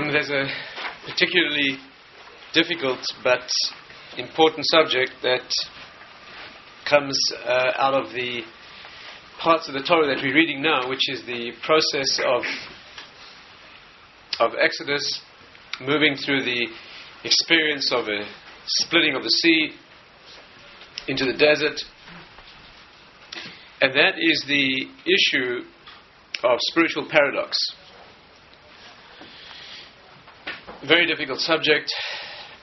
Um, there's a particularly difficult but important subject that comes uh, out of the parts of the Torah that we're reading now, which is the process of of Exodus, moving through the experience of a splitting of the sea into the desert, and that is the issue of spiritual paradox. Very difficult subject,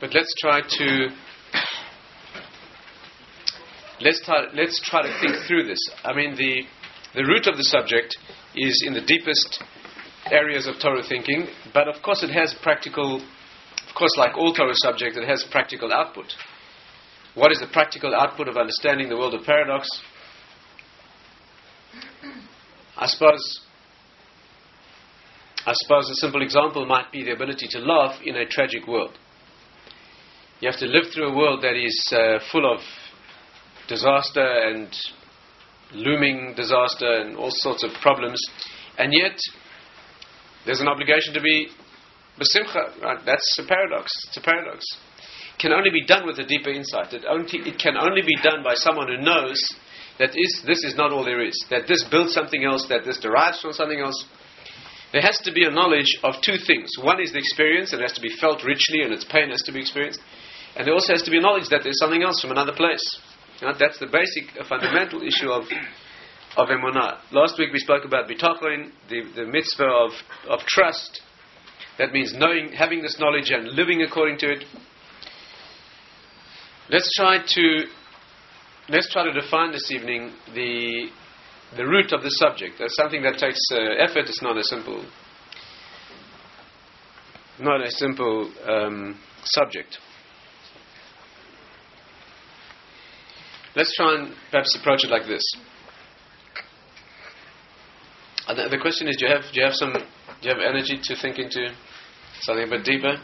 but let's try to let's try, let's try to think through this. I mean, the the root of the subject is in the deepest areas of Torah thinking, but of course it has practical, of course, like all Torah subjects, it has practical output. What is the practical output of understanding the world of paradox? I suppose I suppose a simple example might be the ability to laugh in a tragic world. You have to live through a world that is uh, full of disaster and looming disaster and all sorts of problems, and yet there's an obligation to be besimcha. Right? That's a paradox. It's a paradox. It can only be done with a deeper insight. It, only, it can only be done by someone who knows that is, this is not all there is. That this builds something else. That this derives from something else. There has to be a knowledge of two things. One is the experience, and it has to be felt richly, and its pain has to be experienced. And there also has to be a knowledge that there's something else from another place. That's the basic, uh, fundamental issue of of emunah. Last week we spoke about bitachon, the, the mitzvah of, of trust. That means knowing, having this knowledge and living according to it. Let's try to let's try to define this evening the the root of the subject. That's something that takes uh, effort. It's not a simple not a simple um, subject. Let's try and perhaps approach it like this. Uh, the, the question is: Do you have do you have some do you have energy to think into something a bit deeper?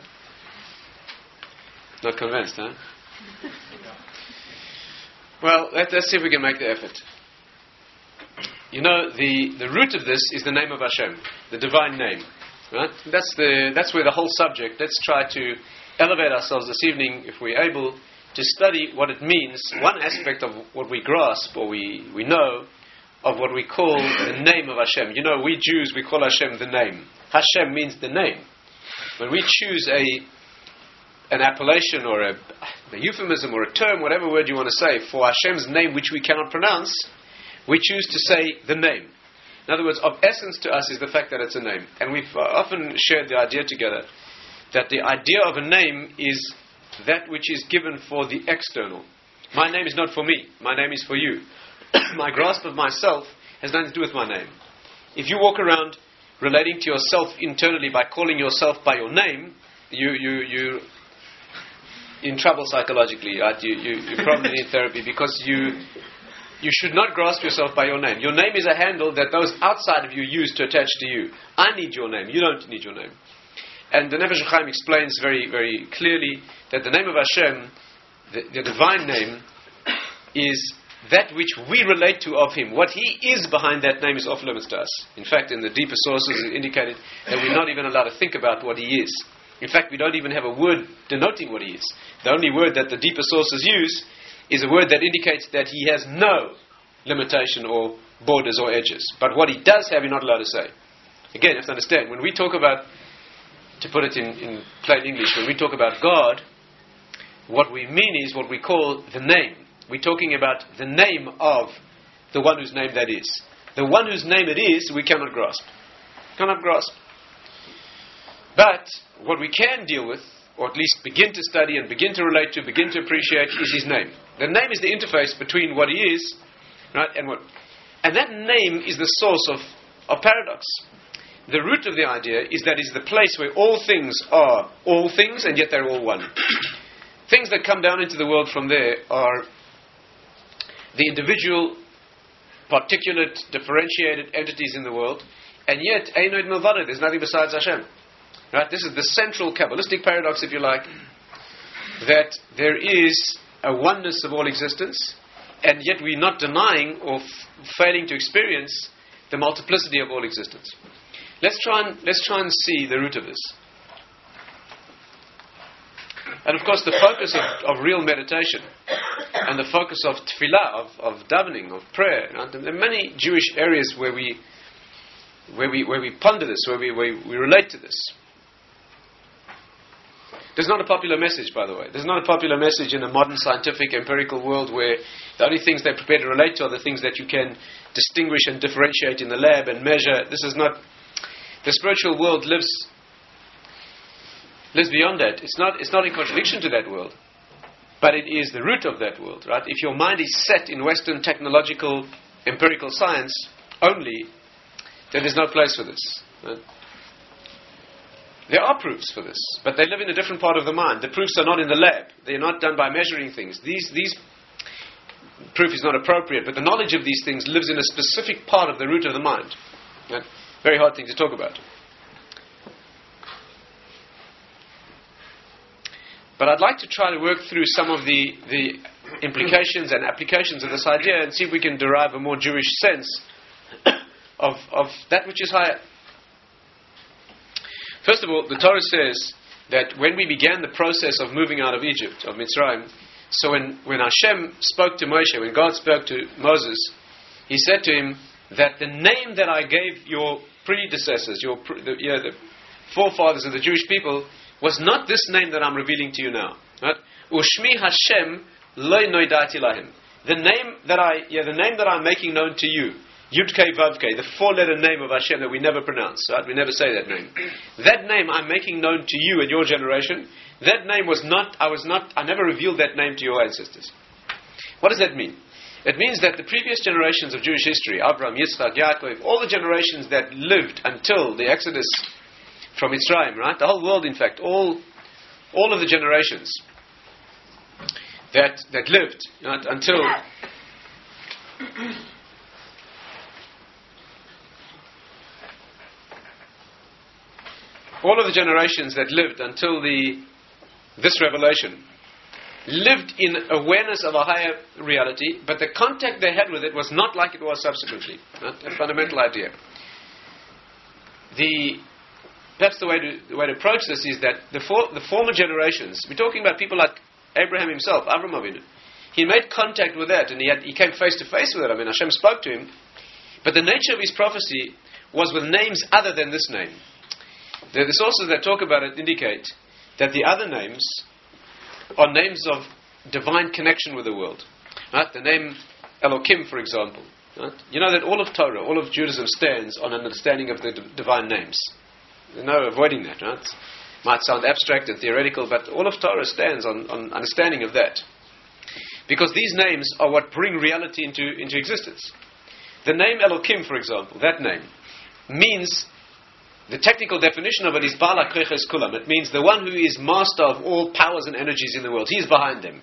Not convinced, huh? well, let, us see if we can make the effort. You know, the, the root of this is the name of Hashem, the divine name. Right? That's, the, that's where the whole subject, let's try to elevate ourselves this evening, if we're able, to study what it means, one aspect of what we grasp or we, we know of what we call the name of Hashem. You know, we Jews, we call Hashem the name. Hashem means the name. When we choose a an appellation or a, a euphemism or a term, whatever word you want to say, for Hashem's name which we cannot pronounce, we choose to say the name. In other words, of essence to us is the fact that it's a name. And we've uh, often shared the idea together that the idea of a name is that which is given for the external. My name is not for me, my name is for you. my grasp of myself has nothing to do with my name. If you walk around relating to yourself internally by calling yourself by your name, you, you, you in trouble psychologically, right? You, you, you probably need therapy because you, you should not grasp yourself by your name. Your name is a handle that those outside of you use to attach to you. I need your name. You don't need your name. And the Nefesh Chaim explains very, very clearly that the name of Hashem, the, the divine name, is that which we relate to of Him. What He is behind that name is off limits to us. In fact, in the deeper sources, it indicated that we're not even allowed to think about what He is. In fact, we don't even have a word denoting what He is. The only word that the deeper sources use is a word that indicates that He has no limitation or borders or edges. But what He does have, you're not allowed to say. Again, you have to understand, when we talk about to put it in, in plain English, when we talk about God, what we mean is what we call the name. We're talking about the name of the one whose name that is. The one whose name it is, we cannot grasp. Cannot grasp. But what we can deal with, or at least begin to study and begin to relate to, begin to appreciate, is his name. The name is the interface between what he is, right, and what. And that name is the source of, of paradox the root of the idea is that it's the place where all things are all things and yet they're all one. things that come down into the world from there are the individual, particulate, differentiated entities in the world, and yet Ein Od Milvado, there's nothing besides Hashem. Right? This is the central Kabbalistic paradox, if you like, that there is a oneness of all existence, and yet we're not denying or f- failing to experience the multiplicity of all existence. Let's try and let's try and see the root of this. And of course, the focus of, of real meditation and the focus of tefillah, of, of davening, of prayer. Know, there are many Jewish areas where we, where we, where we ponder this, where we, where we relate to this. There's not a popular message, by the way. There's not a popular message in a modern scientific, empirical world where the only things they're prepared to relate to are the things that you can distinguish and differentiate in the lab and measure. This is not. The spiritual world lives lives beyond that. It's not. It's not in contradiction to that world, but it is the root of that world, right? If your mind is set in Western technological, empirical science only, then there's no place for this. Right? There are proofs for this, but they live in a different part of the mind. The proofs are not in the lab. They're not done by measuring things. These, these proof is not appropriate, but the knowledge of these things lives in a specific part of the root of the mind. Right? Very hard thing to talk about. But I'd like to try to work through some of the, the implications and applications of this idea and see if we can derive a more Jewish sense of, of that which is higher. First of all, the Torah says that when we began the process of moving out of Egypt, of Mitzrayim, so when, when Hashem spoke to Moshe, when God spoke to Moses, he said to him that the name that I gave your predecessors, your the, the forefathers of the Jewish people, was not this name that I'm revealing to you now. Ushmi Hashem noidati lahim. The name that I, yeah, the name that I'm making known to you Yudke Vavke, the four letter name of Hashem that we never pronounce, right? We never say that name. That name I'm making known to you and your generation. That name was not, I was not, I never revealed that name to your ancestors. What does that mean? It means that the previous generations of Jewish history, Abraham, Yitzchak, Yaakov, all the generations that lived until the Exodus from Mitzrayim, right? The whole world, in fact, all, all of the generations that, that lived right, until all of the generations that lived until the, this revelation lived in awareness of a higher reality, but the contact they had with it was not like it was subsequently. Right? A fundamental idea. The, perhaps the way, to, the way to approach this is that the, for, the former generations, we're talking about people like Abraham himself, Avram Avinu, he made contact with that and he, had, he came face to face with it. I mean, Hashem spoke to him. But the nature of his prophecy was with names other than this name. The, the sources that talk about it indicate that the other names are names of divine connection with the world. Right? The name Elohim, for example. Right? You know that all of Torah, all of Judaism stands on an understanding of the d- divine names. There's no avoiding that. Right? Might sound abstract and theoretical, but all of Torah stands on, on understanding of that. Because these names are what bring reality into, into existence. The name Elohim, for example, that name, means the technical definition of it is Bala Kreches Kulam. It means the one who is master of all powers and energies in the world. He is behind them.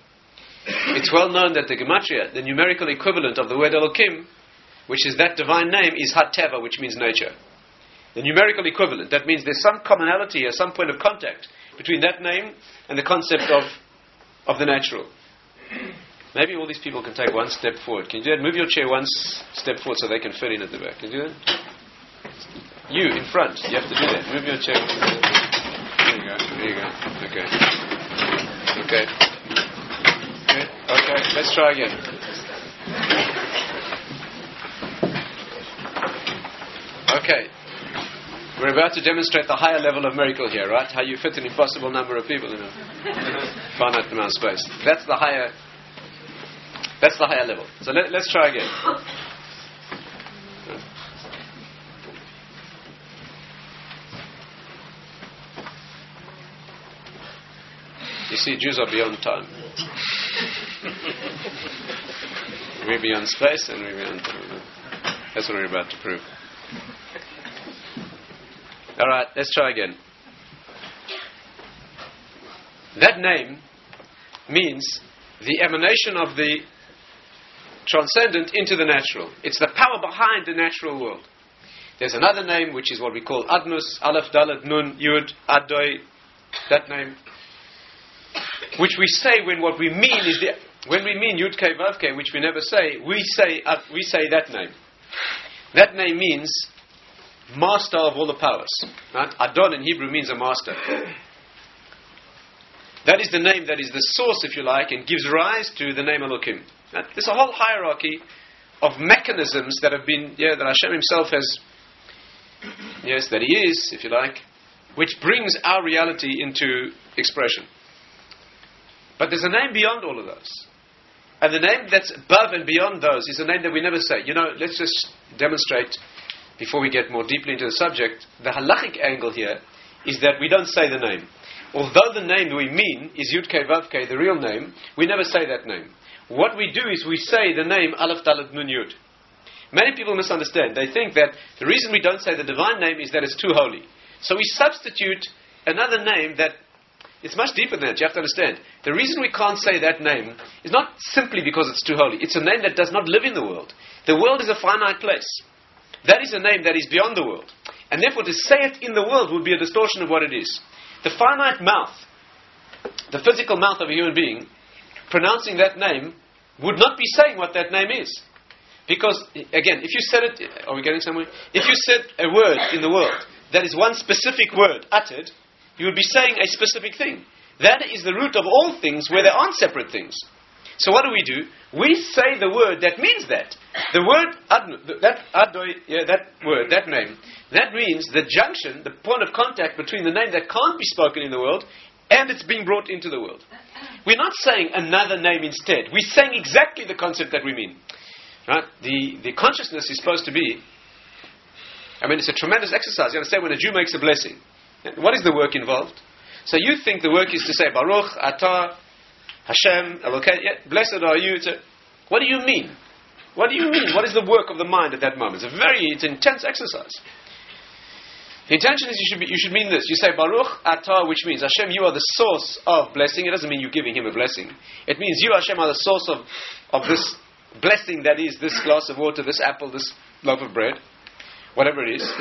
It's well known that the Gematria, the numerical equivalent of the word Elohim, which is that divine name, is Hateva, which means nature. The numerical equivalent. That means there's some commonality or some point of contact between that name and the concept of, of the natural. Maybe all these people can take one step forward. Can you do that? Move your chair one step forward so they can fit in at the back. Can you do that? You in front. You have to do that. Move your chair. There you go. There you go. Okay. Okay. Okay. Okay. Let's try again. Okay. We're about to demonstrate the higher level of miracle here, right? How you fit an impossible number of people in a finite amount of space. That's the higher. That's the higher level. So let, let's try again. You see, Jews are beyond time. we're beyond space and we're beyond time. That's what we're about to prove. All right, let's try again. That name means the emanation of the transcendent into the natural. It's the power behind the natural world. There's another name which is what we call Adnus, Aleph, Dalet, Nun, Yud, Adoi. That name which we say when what we mean is the, when we mean Yud Kei Vav Kei, which we never say, we say uh, we say that name. That name means master of all the powers. Right? Adon in Hebrew means a master. That is the name that is the source, if you like, and gives rise to the name Elohim. Right? There's a whole hierarchy of mechanisms that have been, yeah, that Hashem Himself has, yes, that He is, if you like, which brings our reality into expression. But there's a name beyond all of those. And the name that's above and beyond those is a name that we never say. You know, let's just demonstrate, before we get more deeply into the subject, the halachic angle here is that we don't say the name. Although the name we mean is Yud Kei Vav the real name, we never say that name. What we do is we say the name Aleph Dalet Nun Yud. Many people misunderstand. They think that the reason we don't say the divine name is that it's too holy. So we substitute another name that it's much deeper than that. You have to understand. The reason we can't say that name is not simply because it's too holy. It's a name that does not live in the world. The world is a finite place. That is a name that is beyond the world. And therefore, to say it in the world would be a distortion of what it is. The finite mouth, the physical mouth of a human being, pronouncing that name would not be saying what that name is. Because, again, if you said it, are we getting somewhere? If you said a word in the world that is one specific word uttered, you would be saying a specific thing. That is the root of all things where there aren't separate things. So what do we do? We say the word that means that. The word, that yeah, that word, that name, that means the junction, the point of contact between the name that can't be spoken in the world and it's being brought into the world. We're not saying another name instead. We're saying exactly the concept that we mean. Right? The, the consciousness is supposed to be, I mean, it's a tremendous exercise. You understand when a Jew makes a blessing. What is the work involved? So you think the work is to say, Baruch, Atah, Hashem, Elokei, yeah, blessed are you. A, what do you mean? What do you mean? What is the work of the mind at that moment? It's a very, it's intense exercise. The intention is you should, be, you should mean this. You say Baruch Atah, which means Hashem, you are the source of blessing. It doesn't mean you're giving him a blessing. It means you, Hashem, are the source of, of this blessing that is this glass of water, this apple, this loaf of bread, whatever it is.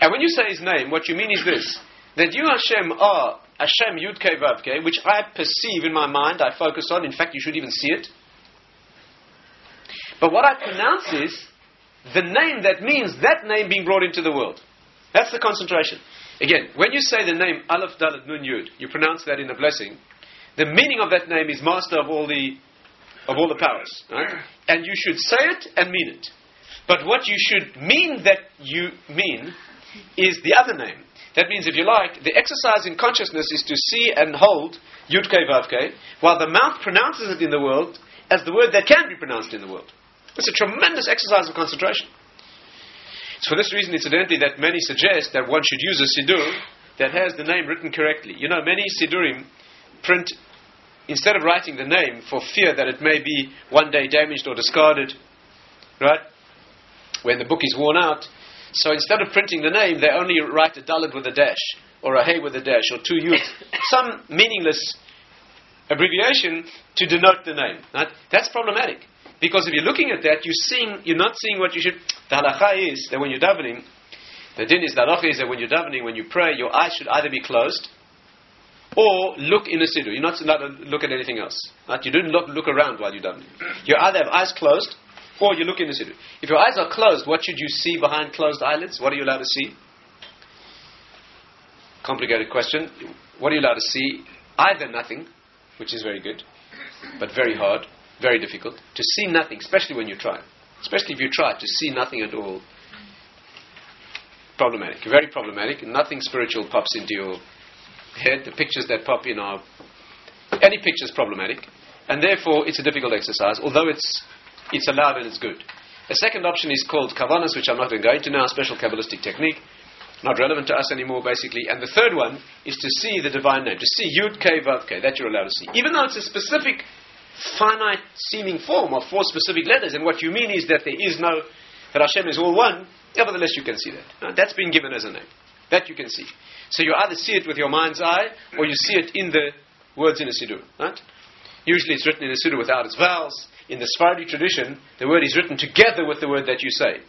And when you say his name, what you mean is this that you, Hashem, are Hashem Yud Kei Vav Kei, which I perceive in my mind, I focus on. In fact, you should even see it. But what I pronounce is the name that means that name being brought into the world. That's the concentration. Again, when you say the name Aleph Dalet Nun Yud, you pronounce that in a blessing. The meaning of that name is master of all the of all the powers, right? And you should say it and mean it. But what you should mean that you mean is the other name. That means, if you like, the exercise in consciousness is to see and hold Yud Kei Vav Kei, while the mouth pronounces it in the world as the word that can be pronounced in the world. It's a tremendous exercise of concentration. It's for this reason, incidentally, that many suggest that one should use a siddur that has the name written correctly. You know, many siddurim print, instead of writing the name for fear that it may be one day damaged or discarded, right? When the book is worn out, so instead of printing the name, they only write a dalet with a dash, or a hey with a dash, or two yud, some meaningless abbreviation to denote the name. Right? That's problematic. Because if you're looking at that, you're seeing, you're not seeing what you should. The halacha is that when you're davening, the din is, the halacha is that when you're davening, when you pray, your eyes should either be closed or look in a siddur. You're not allowed to look at anything else. Right? You don't look, look around while you're davening. You either have eyes closed or you look in the siddur. If your eyes are closed, what should you see behind closed eyelids? What are you allowed to see? Complicated question. What are you allowed to see? Either nothing, which is very good, but very hard, very difficult. To see nothing, especially when you try. Especially if you try to see nothing at all. Problematic. Very problematic. Nothing spiritual pops into your head. The pictures that pop in are. Any picture is problematic. And therefore, it's a difficult exercise, although it's it's allowed and it's good. A second option is called kavanas, which I'm not going to go into now, a special Kabbalistic technique, not relevant to us anymore, basically. And the third one is to see the divine name, to see Yud K Vav K, that you're allowed to see. Even though it's a specific, finite seeming form of four specific letters, and what you mean is that there is no, that Hashem is all one, nevertheless you can see that. Now, that's been given as a name. That you can see. So you either see it with your mind's eye, or you see it in the words in a siddur. Right? Usually it's written in a siddur without its vowels in the Sephardi tradition, the word is written together with the word that you say.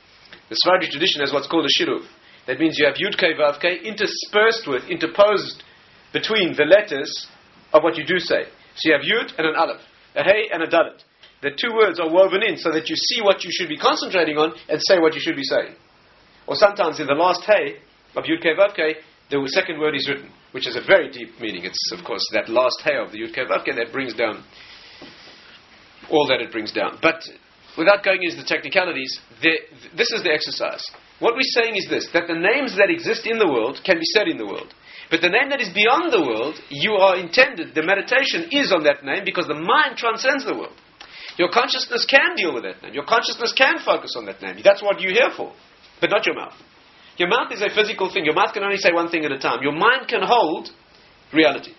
The Sephardi tradition has what's called a shiluv. That means you have Yud Kei Vav Kei interspersed with, interposed between the letters of what you do say. So you have Yud and an Aleph, a Hey and a Dalet. The two words are woven in so that you see what you should be concentrating on and say what you should be saying. Or sometimes in the last Hey of Yud Kei Vav Kei, the second word is written. which is a very deep meaning. It's, of course, that last hay of the Yud Vavke that brings down all that it brings down. But without going into the technicalities, this is the exercise. What we're saying is this that the names that exist in the world can be said in the world. But the name that is beyond the world, you are intended, the meditation is on that name because the mind transcends the world. Your consciousness can deal with that name. Your consciousness can focus on that name. That's what you're here for, but not your mouth. Your mouth is a physical thing. Your mouth can only say one thing at a time. Your mind can hold reality.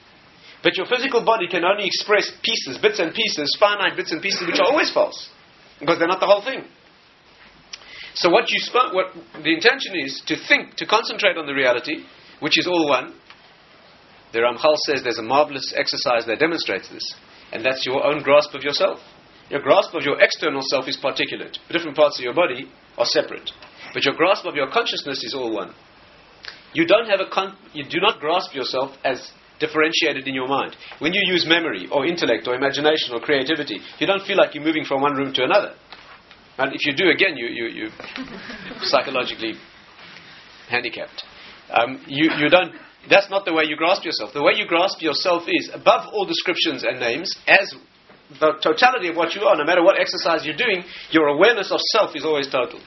But your physical body can only express pieces, bits and pieces, finite bits and pieces, which are always false. Because they're not the whole thing. So what you spoke, what the intention is to think, to concentrate on the reality, which is all one. The Ramchal says there's a marvelous exercise that demonstrates this, and that's your own grasp of yourself. Your grasp of your external self is particulate. Different parts of your body are separate, but your grasp of your consciousness is all one. You don't have a con- you do not grasp yourself as differentiated in your mind. When you use memory or intellect or imagination or creativity, you don't feel like you're moving from one room to another. And if you do, again, you, you, you psychologically handicapped. Um, you, you don't, that's not the way you grasp yourself. The way you grasp yourself is, above all descriptions and names, as the totality of what you are, no matter what exercise you're doing, your awareness of self is always total.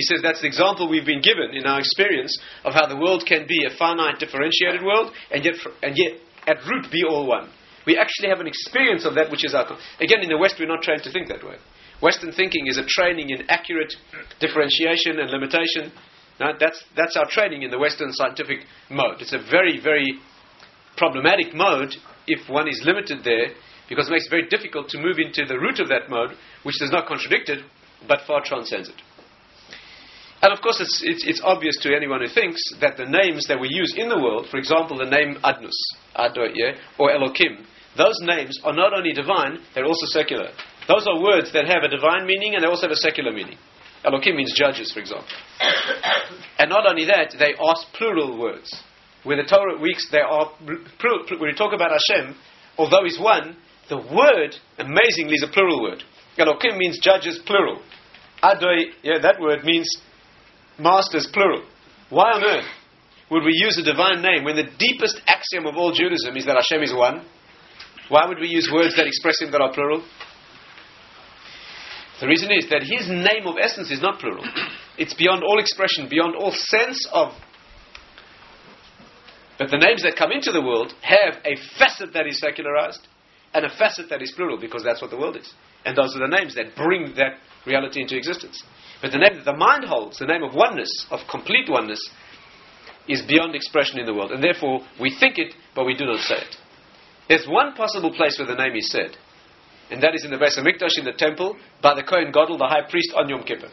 He says that's the example we've been given in our experience of how the world can be a finite, differentiated world, and yet, and yet at root be all one. We actually have an experience of that which is our. Again, in the West, we're not trained to think that way. Western thinking is a training in accurate differentiation and limitation. That's, that's our training in the Western scientific mode. It's a very, very problematic mode if one is limited there because it makes it very difficult to move into the root of that mode, which does not contradict it, but far transcends it. And of course, it's, it's, it's, obvious to anyone who thinks that the names that we use in the world, for example, the name Adnus, Adoye, or Elokim, those names are not only divine, they're also secular. Those are words that have a divine meaning and they also have a secular meaning. Elokim means judges, for example. and not only that, they are plural words. When the Torah weeks, they are plural. When we talk about Hashem, although He's one, the word, amazingly, is a plural word. Elokim means judges, plural. Adoi, yeah, that word means masters, plural. Why on earth would we use a divine name when the deepest axiom of all Judaism is that Hashem is one? Why would we use words that express Him that are plural? The reason is that His name of essence is not plural. it's beyond all expression, beyond all sense of. But the names that come into the world have a facet that is secularized and a facet that is plural because that's what the world is. And those are the names that bring that reality into existence. But the name that the mind holds, the name of oneness, of complete oneness, is beyond expression in the world. And therefore, we think it, but we do not say it. There's one possible place where the name is said, and that is in the Beis Hamikdash in the temple by the Kohen Gadol, the high priest, on Yom Kippur.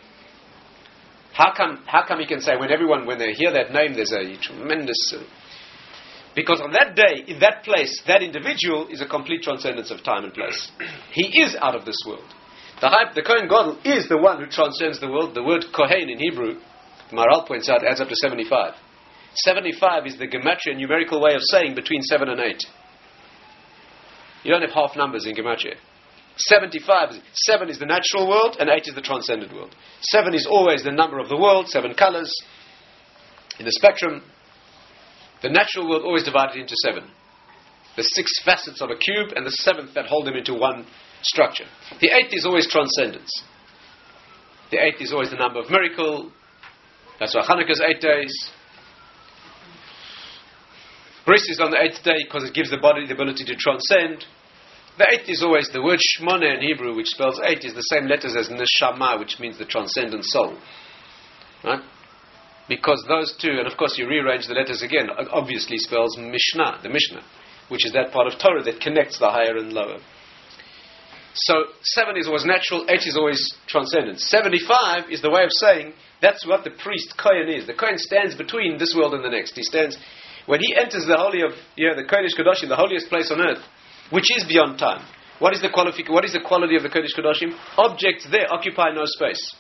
How come, how come he can say, when everyone, when they hear that name, there's a tremendous. Uh, because on that day, in that place, that individual is a complete transcendence of time and place. He is out of this world. The, high, the Kohen Gadol is the one who transcends the world. The word Kohen in Hebrew, Maharal points out, adds up to 75. 75 is the gematria numerical way of saying between 7 and 8. You don't have half numbers in gematria. 75, 7 is the natural world, and 8 is the transcendent world. 7 is always the number of the world, 7 colors in the spectrum. The natural world always divided into 7. The six facets of a cube, and the seventh that hold them into one structure. The eighth is always transcendence. The eighth is always the number of miracle. That's why Hanukkah's eight days. Bris is on the eighth day because it gives the body the ability to transcend. The eighth is always the word Shmona in Hebrew, which spells eight, is the same letters as Neshama, which means the transcendent soul. Right? Because those two, and of course you rearrange the letters again, obviously spells Mishnah, the Mishnah, which is that part of Torah that connects the higher and lower. So seven is always natural, eight is always transcendent. Seventy-five is the way of saying that's what the priest Kohen is. The Kohen stands between this world and the next. He stands when he enters the holy of yeah, the Kodesh Kodashim, the holiest place on earth, which is beyond time. What is the qualific- What is the quality of the Kodesh Kodashim? Objects there occupy no space.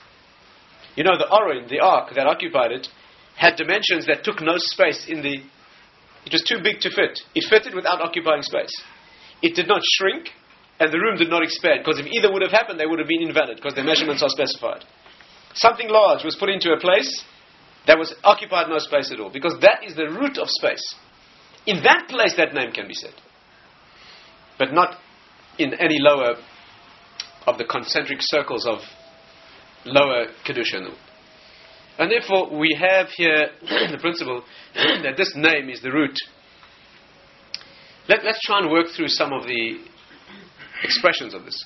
You know, the Aron, the ark that occupied it, had dimensions that took no space in the. It was too big to fit. It fitted without occupying space. It did not shrink, and the room did not expand, because if either would have happened, they would have been invalid, because their measurements are specified. Something large was put into a place that was occupied no space at all, because that is the root of space. In that place, that name can be said. But not in any lower of the concentric circles of lower Kedusha. And therefore, we have here the principle that this name is the root. Let, let's try and work through some of the expressions of this.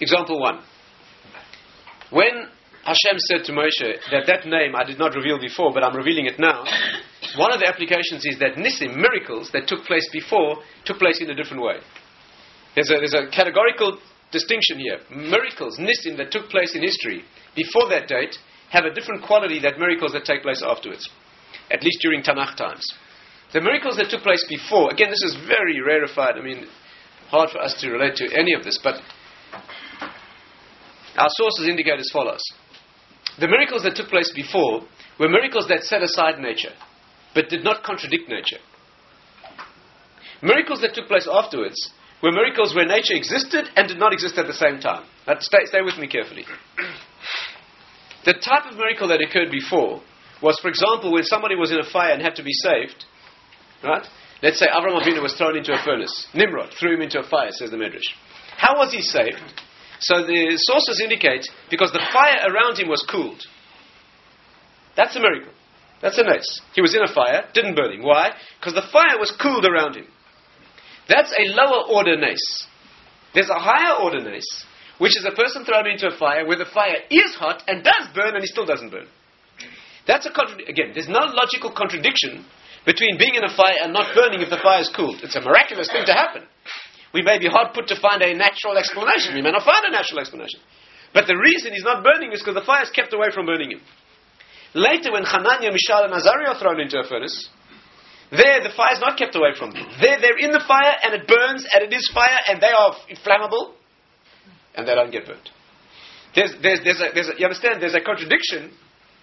Example one. When Hashem said to Moshe that that name I did not reveal before, but I'm revealing it now, one of the applications is that Nisim, miracles that took place before, took place in a different way. There's a, there's a categorical distinction here. Miracles, Nisim, that took place in history before that date have a different quality than miracles that take place afterwards, at least during Tanakh times. The miracles that took place before, again, this is very rarefied. I mean, hard for us to relate to any of this, but our sources indicate as follows. The miracles that took place before were miracles that set aside nature, but did not contradict nature. Miracles that took place afterwards were miracles where nature existed and did not exist at the same time. Now, stay, stay with me carefully. The type of miracle that occurred before was, for example, when somebody was in a fire and had to be saved, right? Let's say Avram Avinu was thrown into a furnace. Nimrod threw him into a fire, says the Midrash. How was he saved? So the sources indicate because the fire around him was cooled. That's a miracle. That's a nace. He was in a fire, didn't burn him. Why? Because the fire was cooled around him. That's a lower order nace. There's a higher order nace, which is a person thrown into a fire where the fire is hot and does burn and he still doesn't burn. That's a contradiction. Again, there's no logical contradiction between being in a fire and not burning if the fire is cooled. It's a miraculous thing to happen we may be hard put to find a natural explanation. We may not find a natural explanation. But the reason he's not burning is because the fire is kept away from burning him. Later, when Hananiah, Mishael, and Azariah are thrown into a furnace, there the fire is not kept away from them. There they're in the fire and it burns and it is fire and they are flammable and they don't get burnt. There's, there's, there's, a, there's a, you understand, there's a contradiction,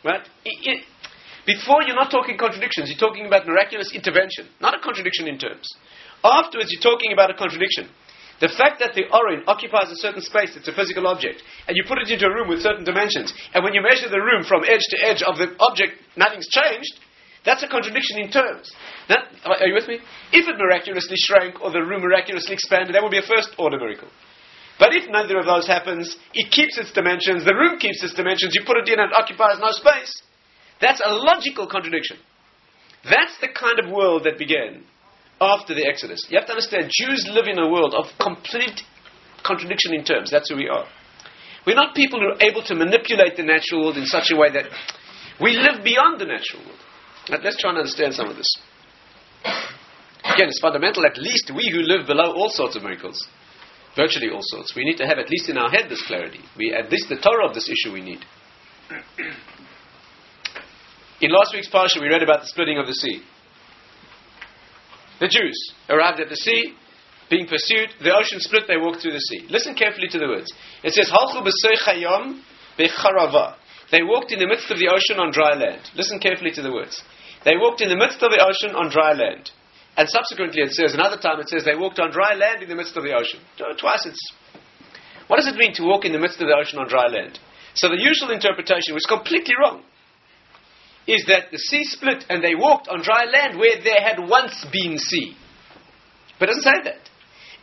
right? It, it, before you're not talking contradictions, you're talking about miraculous intervention, not a contradiction in terms. Afterwards, you're talking about a contradiction. The fact that the Aron occupies a certain space, it's a physical object, and you put it into a room with certain dimensions, and when you measure the room from edge to edge of the object, nothing's changed, that's a contradiction in terms. Now, are you with me? If it miraculously shrank or the room miraculously expanded, that would be a first order miracle. But if neither of those happens, it keeps its dimensions, the room keeps its dimensions, you put it in and it occupies no space. That's a logical contradiction. That's the kind of world that began after the Exodus. You have to understand, Jews live in a world of complete contradiction in terms. That's who we are. We're not people who are able to manipulate the natural world in such a way that we live beyond the natural world. let's try and understand some of this. Again, it's fundamental, at least we who live below all sorts of miracles, virtually all sorts, we need to have at least in our head this clarity. We, at least the Torah of this issue we need. In last week's parsha, we read about the splitting of the sea. The Jews arrived at the sea, being pursued. The ocean split, they walked through the sea. Listen carefully to the words. It says, chayom becharava. They walked in the midst of the ocean on dry land. Listen carefully to the words. They walked in the midst of the ocean on dry land. And subsequently it says, another time it says, they walked on dry land in the midst of the ocean. Twice it's. What does it mean to walk in the midst of the ocean on dry land? So the usual interpretation was completely wrong is that the sea split and they walked on dry land where there had once been sea. But it doesn't say that.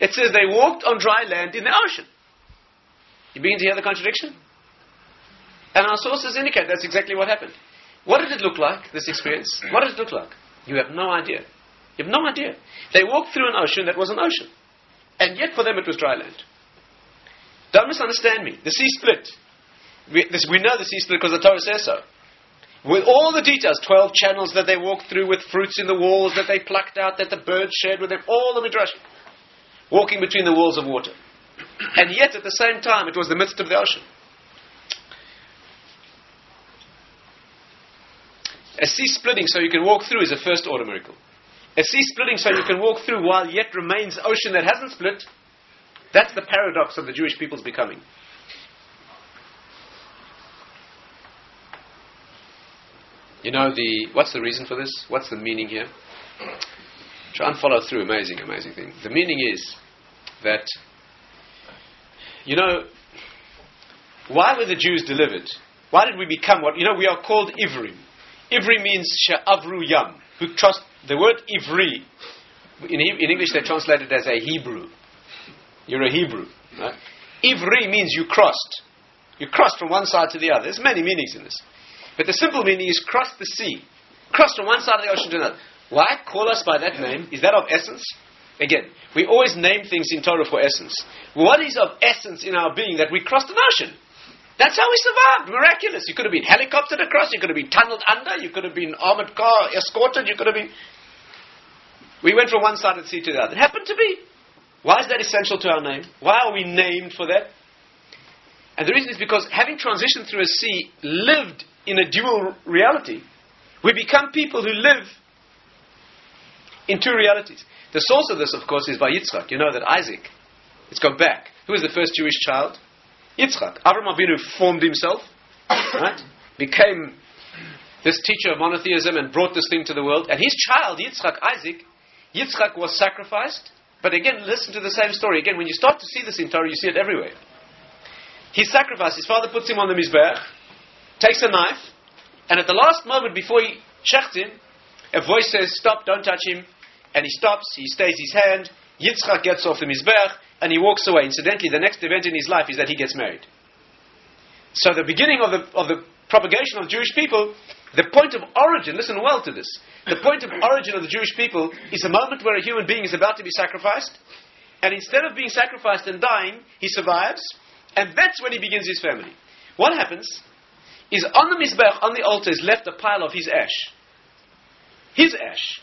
It says they walked on dry land in the ocean. You begin to hear the contradiction? And our sources indicate that's exactly what happened. What did it look like, this experience? What did it look like? You have no idea. You have no idea. They walked through an ocean that was an ocean. And yet for them it was dry land. Don't misunderstand me. The sea split. We, this, we know the sea split because the Torah says so with all the details 12 channels that they walked through with fruits in the walls that they plucked out, that the birds shared with them, all the midrash. Walking between the walls of water. And yet, at the same time, it was the midst of the ocean. A sea splitting so you can walk through is a first order miracle. A sea splitting so you can walk through while yet remains ocean that hasn't split, that's the paradox of the Jewish people's becoming. You know the what's the reason for this? What's the meaning here? Try and follow through. Amazing, amazing thing. The meaning is that you know why were the Jews delivered? Why did we become what you know? We are called Ivrim. Ivrim means she'avru yam. who trust the word Ivri. In, in English, they translate it as a Hebrew. You're a Hebrew. Right? Ivri means you crossed. You crossed from one side to the other. There's many meanings in this. But the simple meaning is cross the sea. Cross from one side of the ocean to another. Why call us by that name? Is that of essence? Again, we always name things in Torah for essence. What is of essence in our being that we crossed an ocean? That's how we survived. Miraculous. You could have been helicoptered across, you could have been tunneled under, you could have been armored car escorted, you could have been. We went from one side of the sea to the other. It happened to be. Why is that essential to our name? Why are we named for that? And the reason is because having transitioned through a sea, lived in a dual reality, we become people who live in two realities. The source of this, of course, is by Yitzchak. You know that Isaac, let's go back. Who was the first Jewish child? Yitzchak. Avram Avinu formed himself, right? Became this teacher of monotheism and brought this thing to the world. And his child, Yitzchak, Isaac, Yitzchak was sacrificed. But again, listen to the same story. Again, when you start to see this in Torah, you see it everywhere. He's sacrificed. His father puts him on the Mizbech, takes a knife, and at the last moment before he checked him, a voice says, Stop, don't touch him. And he stops, he stays his hand. Yitzchak gets off the Mizbech, and he walks away. Incidentally, the next event in his life is that he gets married. So the beginning of the, of the propagation of Jewish people, the point of origin, listen well to this, the point of origin of the Jewish people is a moment where a human being is about to be sacrificed, and instead of being sacrificed and dying, he survives, and that's when he begins his family. What happens is on the Mizbech, on the altar, is left a pile of his ash. His ash,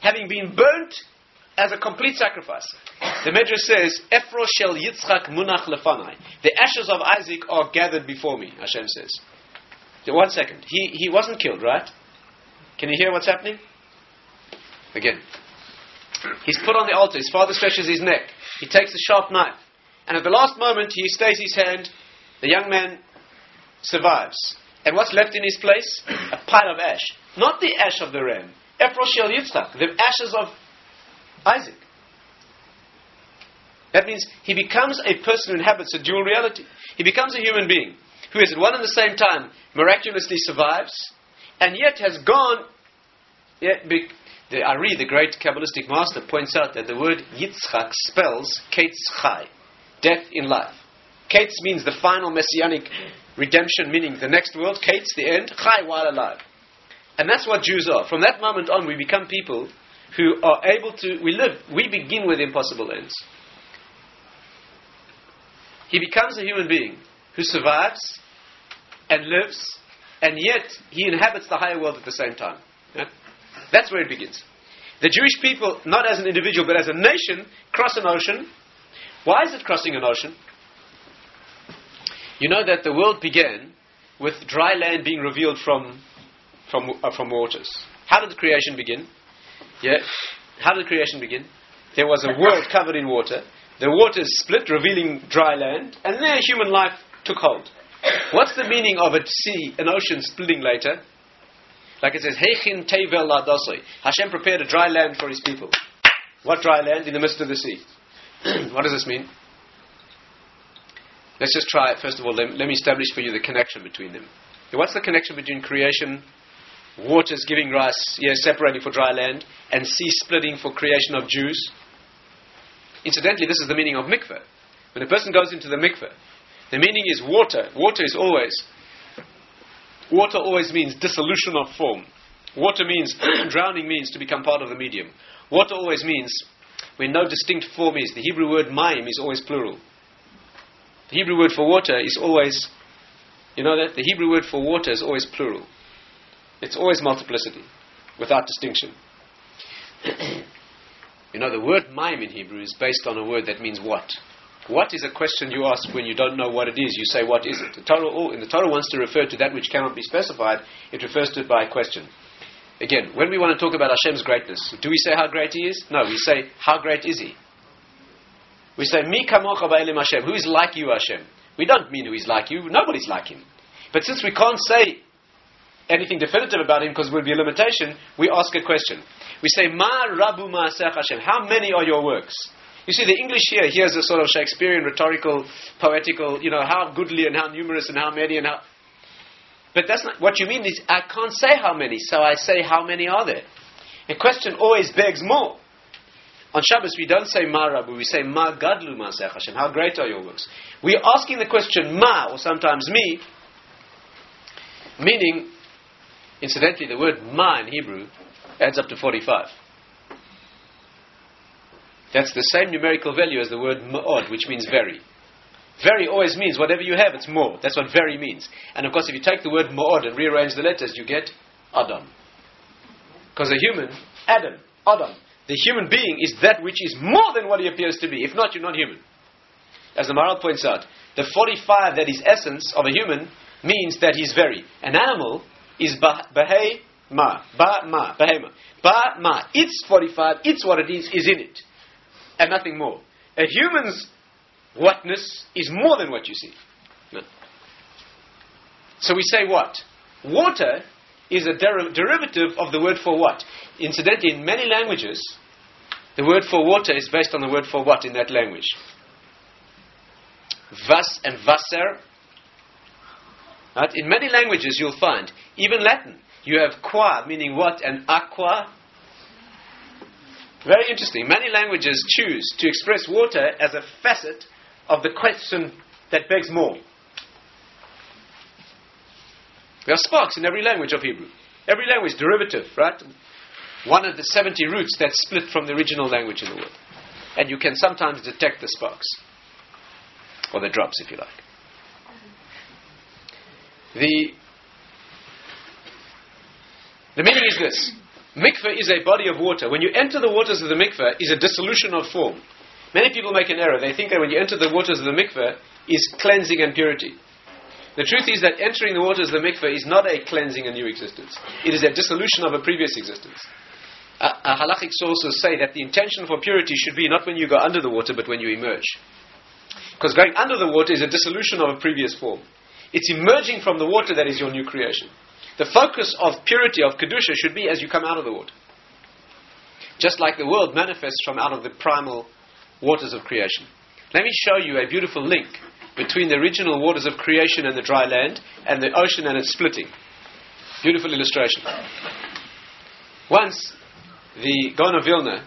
having been burnt as a complete sacrifice. The Medrash says, Efro shel Yitzchak munach lefanai. The ashes of Isaac are gathered before me, Hashem says. So one second. He, he wasn't killed, right? Can you hear what's happening? Again. He's put on the altar. His father stretches his neck. He takes a sharp knife. And at the last moment, he stays his hand. The young man survives. And what's left in his place? A pile of ash. Not the ash of the ram. Ephroshel Yitzchak. The ashes of Isaac. That means he becomes a person who inhabits a dual reality. He becomes a human being who is at one and the same time miraculously survives and yet has gone. Yet, the Ari, the great Kabbalistic master, points out that the word Yitzchak spells Keitz Chai, death in life. Keitz means the final messianic redemption, meaning the next world. Keitz, the end. Chai, while alive. And that's what Jews are. From that moment on, we become people who are able to, we live, we begin with impossible ends. He becomes a human being who survives and lives, and yet he inhabits the higher world at the same time. Yeah? That's where it begins. The Jewish people, not as an individual but as a nation, cross an ocean. Why is it crossing an ocean? You know that the world began with dry land being revealed from, from, uh, from waters. How did the creation begin? Yeah. How did the creation begin? There was a world covered in water. The waters split, revealing dry land, and there human life took hold. What's the meaning of a sea, an ocean splitting later? Like it says, Hechin Tevel Ladosoi. Hashem prepared a dry land for his people. What dry land? In the midst of the sea. what does this mean? Let's just try it. First of all, let, let me establish for you the connection between them. What's the connection between creation waters giving rise, yes, separating for dry land, and sea splitting for creation of Jews. Incidentally, this is the meaning of mikveh. When a person goes into the mikveh, the meaning is water. Water is always, water always means dissolution of form. Water means, drowning means to become part of the medium. Water always means, when no distinct form is, the Hebrew word maim is always plural. The Hebrew word for water is always, you know that? The Hebrew word for water is always plural. It's always multiplicity, without distinction. you know, the word maim in Hebrew is based on a word that means what. What is a question you ask when you don't know what it is? You say, what is it? The Torah, and the Torah wants to refer to that which cannot be specified. It refers to it by a question. Again, when we want to talk about Hashem's greatness, do we say how great He is? No, we say, how great is He? We say, Mi kamocha Hashem. Who is like you, Hashem? We don't mean who is like you. Nobody's like Him. But since we can't say anything definitive about him because it would be a limitation, we ask a question. We say, Ma Rabu Ma'asech Hashem. How many are your works? You see, the English here, here's a sort of Shakespearean, rhetorical, poetical, you know, how goodly and how numerous and how many and how. But that's not what you mean is I can't say how many, so I say how many are there. A question always begs more. On Shabbos, we don't say Ma Rabbu, we say Ma Gadlu Masech Hashem. How great are your works? We are asking the question Ma, or sometimes me, meaning, incidentally, the word Ma in Hebrew adds up to 45. That's the same numerical value as the word Ma'od, which means very. Very always means whatever you have, it's more. That's what very means. And of course, if you take the word Ma'od and rearrange the letters, you get Adam. Because a human, Adam, Adam, the human being is that which is more than what he appears to be. If not, you're not human. As the Maharal points out, the 45 that is essence of a human means that he's very. An animal is bahei ma, ba ma, behema. Ba ma, it's 45, it's what it is, is in it. And nothing more. A human's whatness is more than what you see. No. So we say what? Water is a der- derivative of the word for what. Incidentally, in many languages, the word for water is based on the word for what in that language. Vas and Wasser. Right? In many languages, you'll find, even Latin, you have qua, meaning what, and aqua. Very interesting. Many languages choose to express water as a facet of the question that begs more. There are sparks in every language of Hebrew. Every language, derivative, right? One of the 70 roots that split from the original language in the world. And you can sometimes detect the sparks. Or the drops, if you like. The, the meaning is this. Mikveh is a body of water. When you enter the waters of the mikveh, is a dissolution of form. Many people make an error. They think that when you enter the waters of the mikveh, is cleansing and purity. The truth is that entering the waters of the mikveh is not a cleansing a new existence. It is a dissolution of a previous existence. Uh, uh, halachic sources say that the intention for purity should be not when you go under the water, but when you emerge. Because going under the water is a dissolution of a previous form. It's emerging from the water that is your new creation. The focus of purity, of Kedusha, should be as you come out of the water. Just like the world manifests from out of the primal waters of creation. Let me show you a beautiful link between the original waters of creation and the dry land and the ocean and its splitting. Beautiful illustration. Once, the Gaon of Vilna,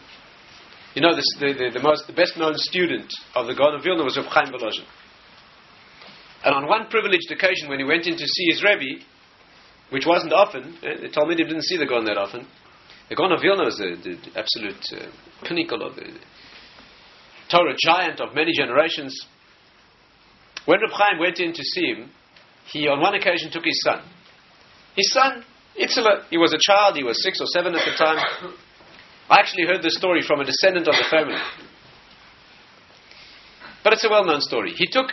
you know, this, the, the, the, most, the best known student of the Gaon of Vilna was Reb Chaim Volozhin. And on one privileged occasion, when he went in to see his Rebbe, which wasn't often, eh, the Talmudim didn't see the Gaon that often, the Gaon of Vilna was the, the absolute uh, pinnacle of the Torah giant of many generations. When Reb Chaim went in to see him, he on one occasion took his son. His son, Itzela, he was a child, he was six or seven at the time. I actually heard this story from a descendant of the family. But it's a well known story. He took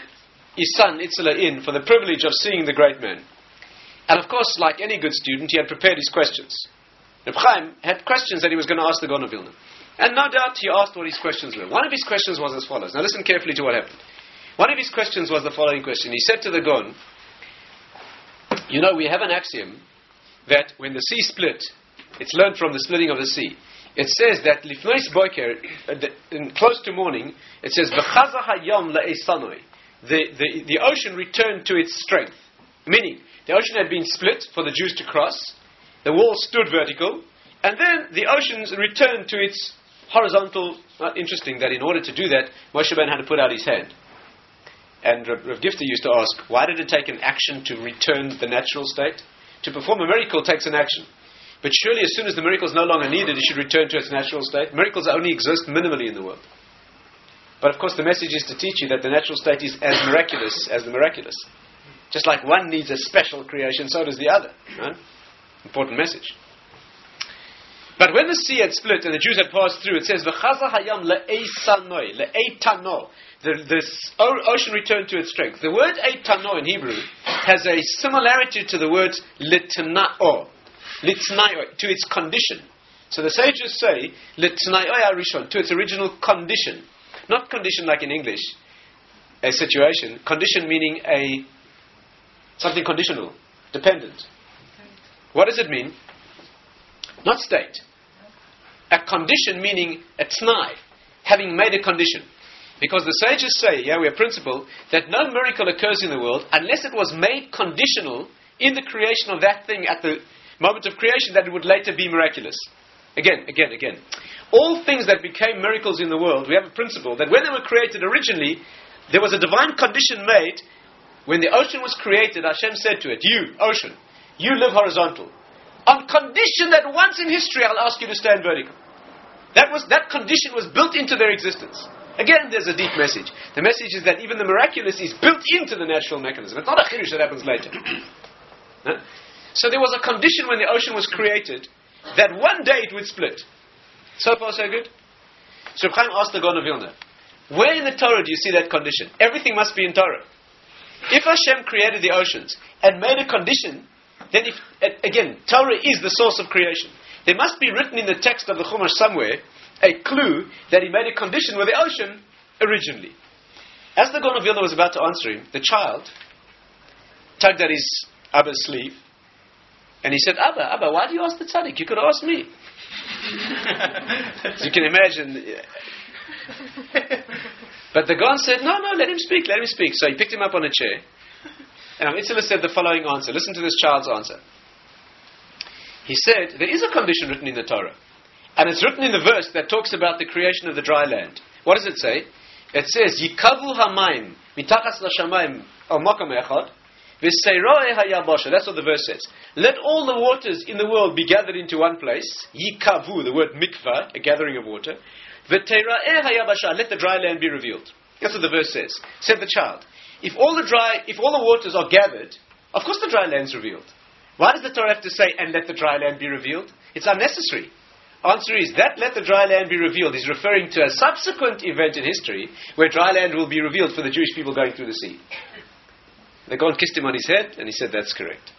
his son Itzela in for the privilege of seeing the great man. And of course, like any good student, he had prepared his questions. Reb Chaim had questions that he was going to ask the Gaon. And no doubt he asked what his questions were. One of his questions was as follows. Now listen carefully to what happened. One of his questions was the following question. He said to the Gaon, You know, we have an axiom that when the sea split, it's learned from the splitting of the sea. It says that lifnois boiker, uh, close to morning, it says hayom. The, the, the ocean returned to its strength. Meaning, the ocean had been split for the Jews to cross, the wall stood vertical, and then the oceans returned to its horizontal. Not interesting that in order to do that, Moshe Ben had to put out his hand. And Rav, Gifter used to ask, why did it take an action to return the natural state? To perform a miracle takes an action. But surely, as soon as the miracle is no longer needed, it should return to its natural state. Miracles only exist minimally in the world. But of course, the message is to teach you that the natural state is as miraculous as the miraculous. Just like one needs a special creation, so does the other. Right? Important message. But when the sea had split and the Jews had passed through, it says. The, the ocean returned to its strength. The word eitano in Hebrew has a similarity to the word litnao, litnao, to its condition. So the sages say litnao arishon, to its original condition, not condition like in English, a situation. Condition meaning a something conditional, dependent. What does it mean? Not state a condition meaning a t'nai, having made a condition. Because the sages say, yeah, we have principle, that no miracle occurs in the world unless it was made conditional in the creation of that thing at the moment of creation that it would later be miraculous. Again, again, again. All things that became miracles in the world, we have a principle that when they were created originally, there was a divine condition made. When the ocean was created, Hashem said to it, You, ocean, you live horizontal. On condition that once in history I'll ask you to stand vertical. That, was, that condition was built into their existence. Again, there's a deep message. The message is that even the miraculous is built into the natural mechanism. It's not a chidush that happens later. huh? So there was a condition when the ocean was created that one day it would split. So far, so good. So Chaim asked the Gaon of Vilna, where in the Torah do you see that condition? Everything must be in Torah. If Hashem created the oceans and made a condition, then if, again, Torah is the source of creation. There must be written in the text of the Chumash somewhere a clue that he made a condition with the ocean originally. As the Gaon was about to answer him, the child tugged at his Abba's sleeve and he said, Abba, Abba, why do you ask the tzaddik? You could ask me. so you can imagine. but the Gaon said, no, no, let him speak, let him speak. So he picked him up on a chair. And Itzela said the following answer. Listen to this child's answer. He said, there is a condition written in the Torah. And it's written in the verse that talks about the creation of the dry land. What does it say? It says, Yikavu hamaim mitachas lashamayim al makam echad that's what the verse says. Let all the waters in the world be gathered into one place. Yikavu, the word mikvah, a gathering of water. Let the dry land be revealed. That's what the verse says. Said the child. If all the dry, if all the waters are gathered, of course the dry land's revealed. Why does the Torah have to say, and let the dry land be revealed? It's unnecessary. Answer is that let the dry land be revealed is referring to a subsequent event in history where dry land will be revealed for the Jewish people going through the sea. The Gaon kissed him on his head, and he said, That's correct.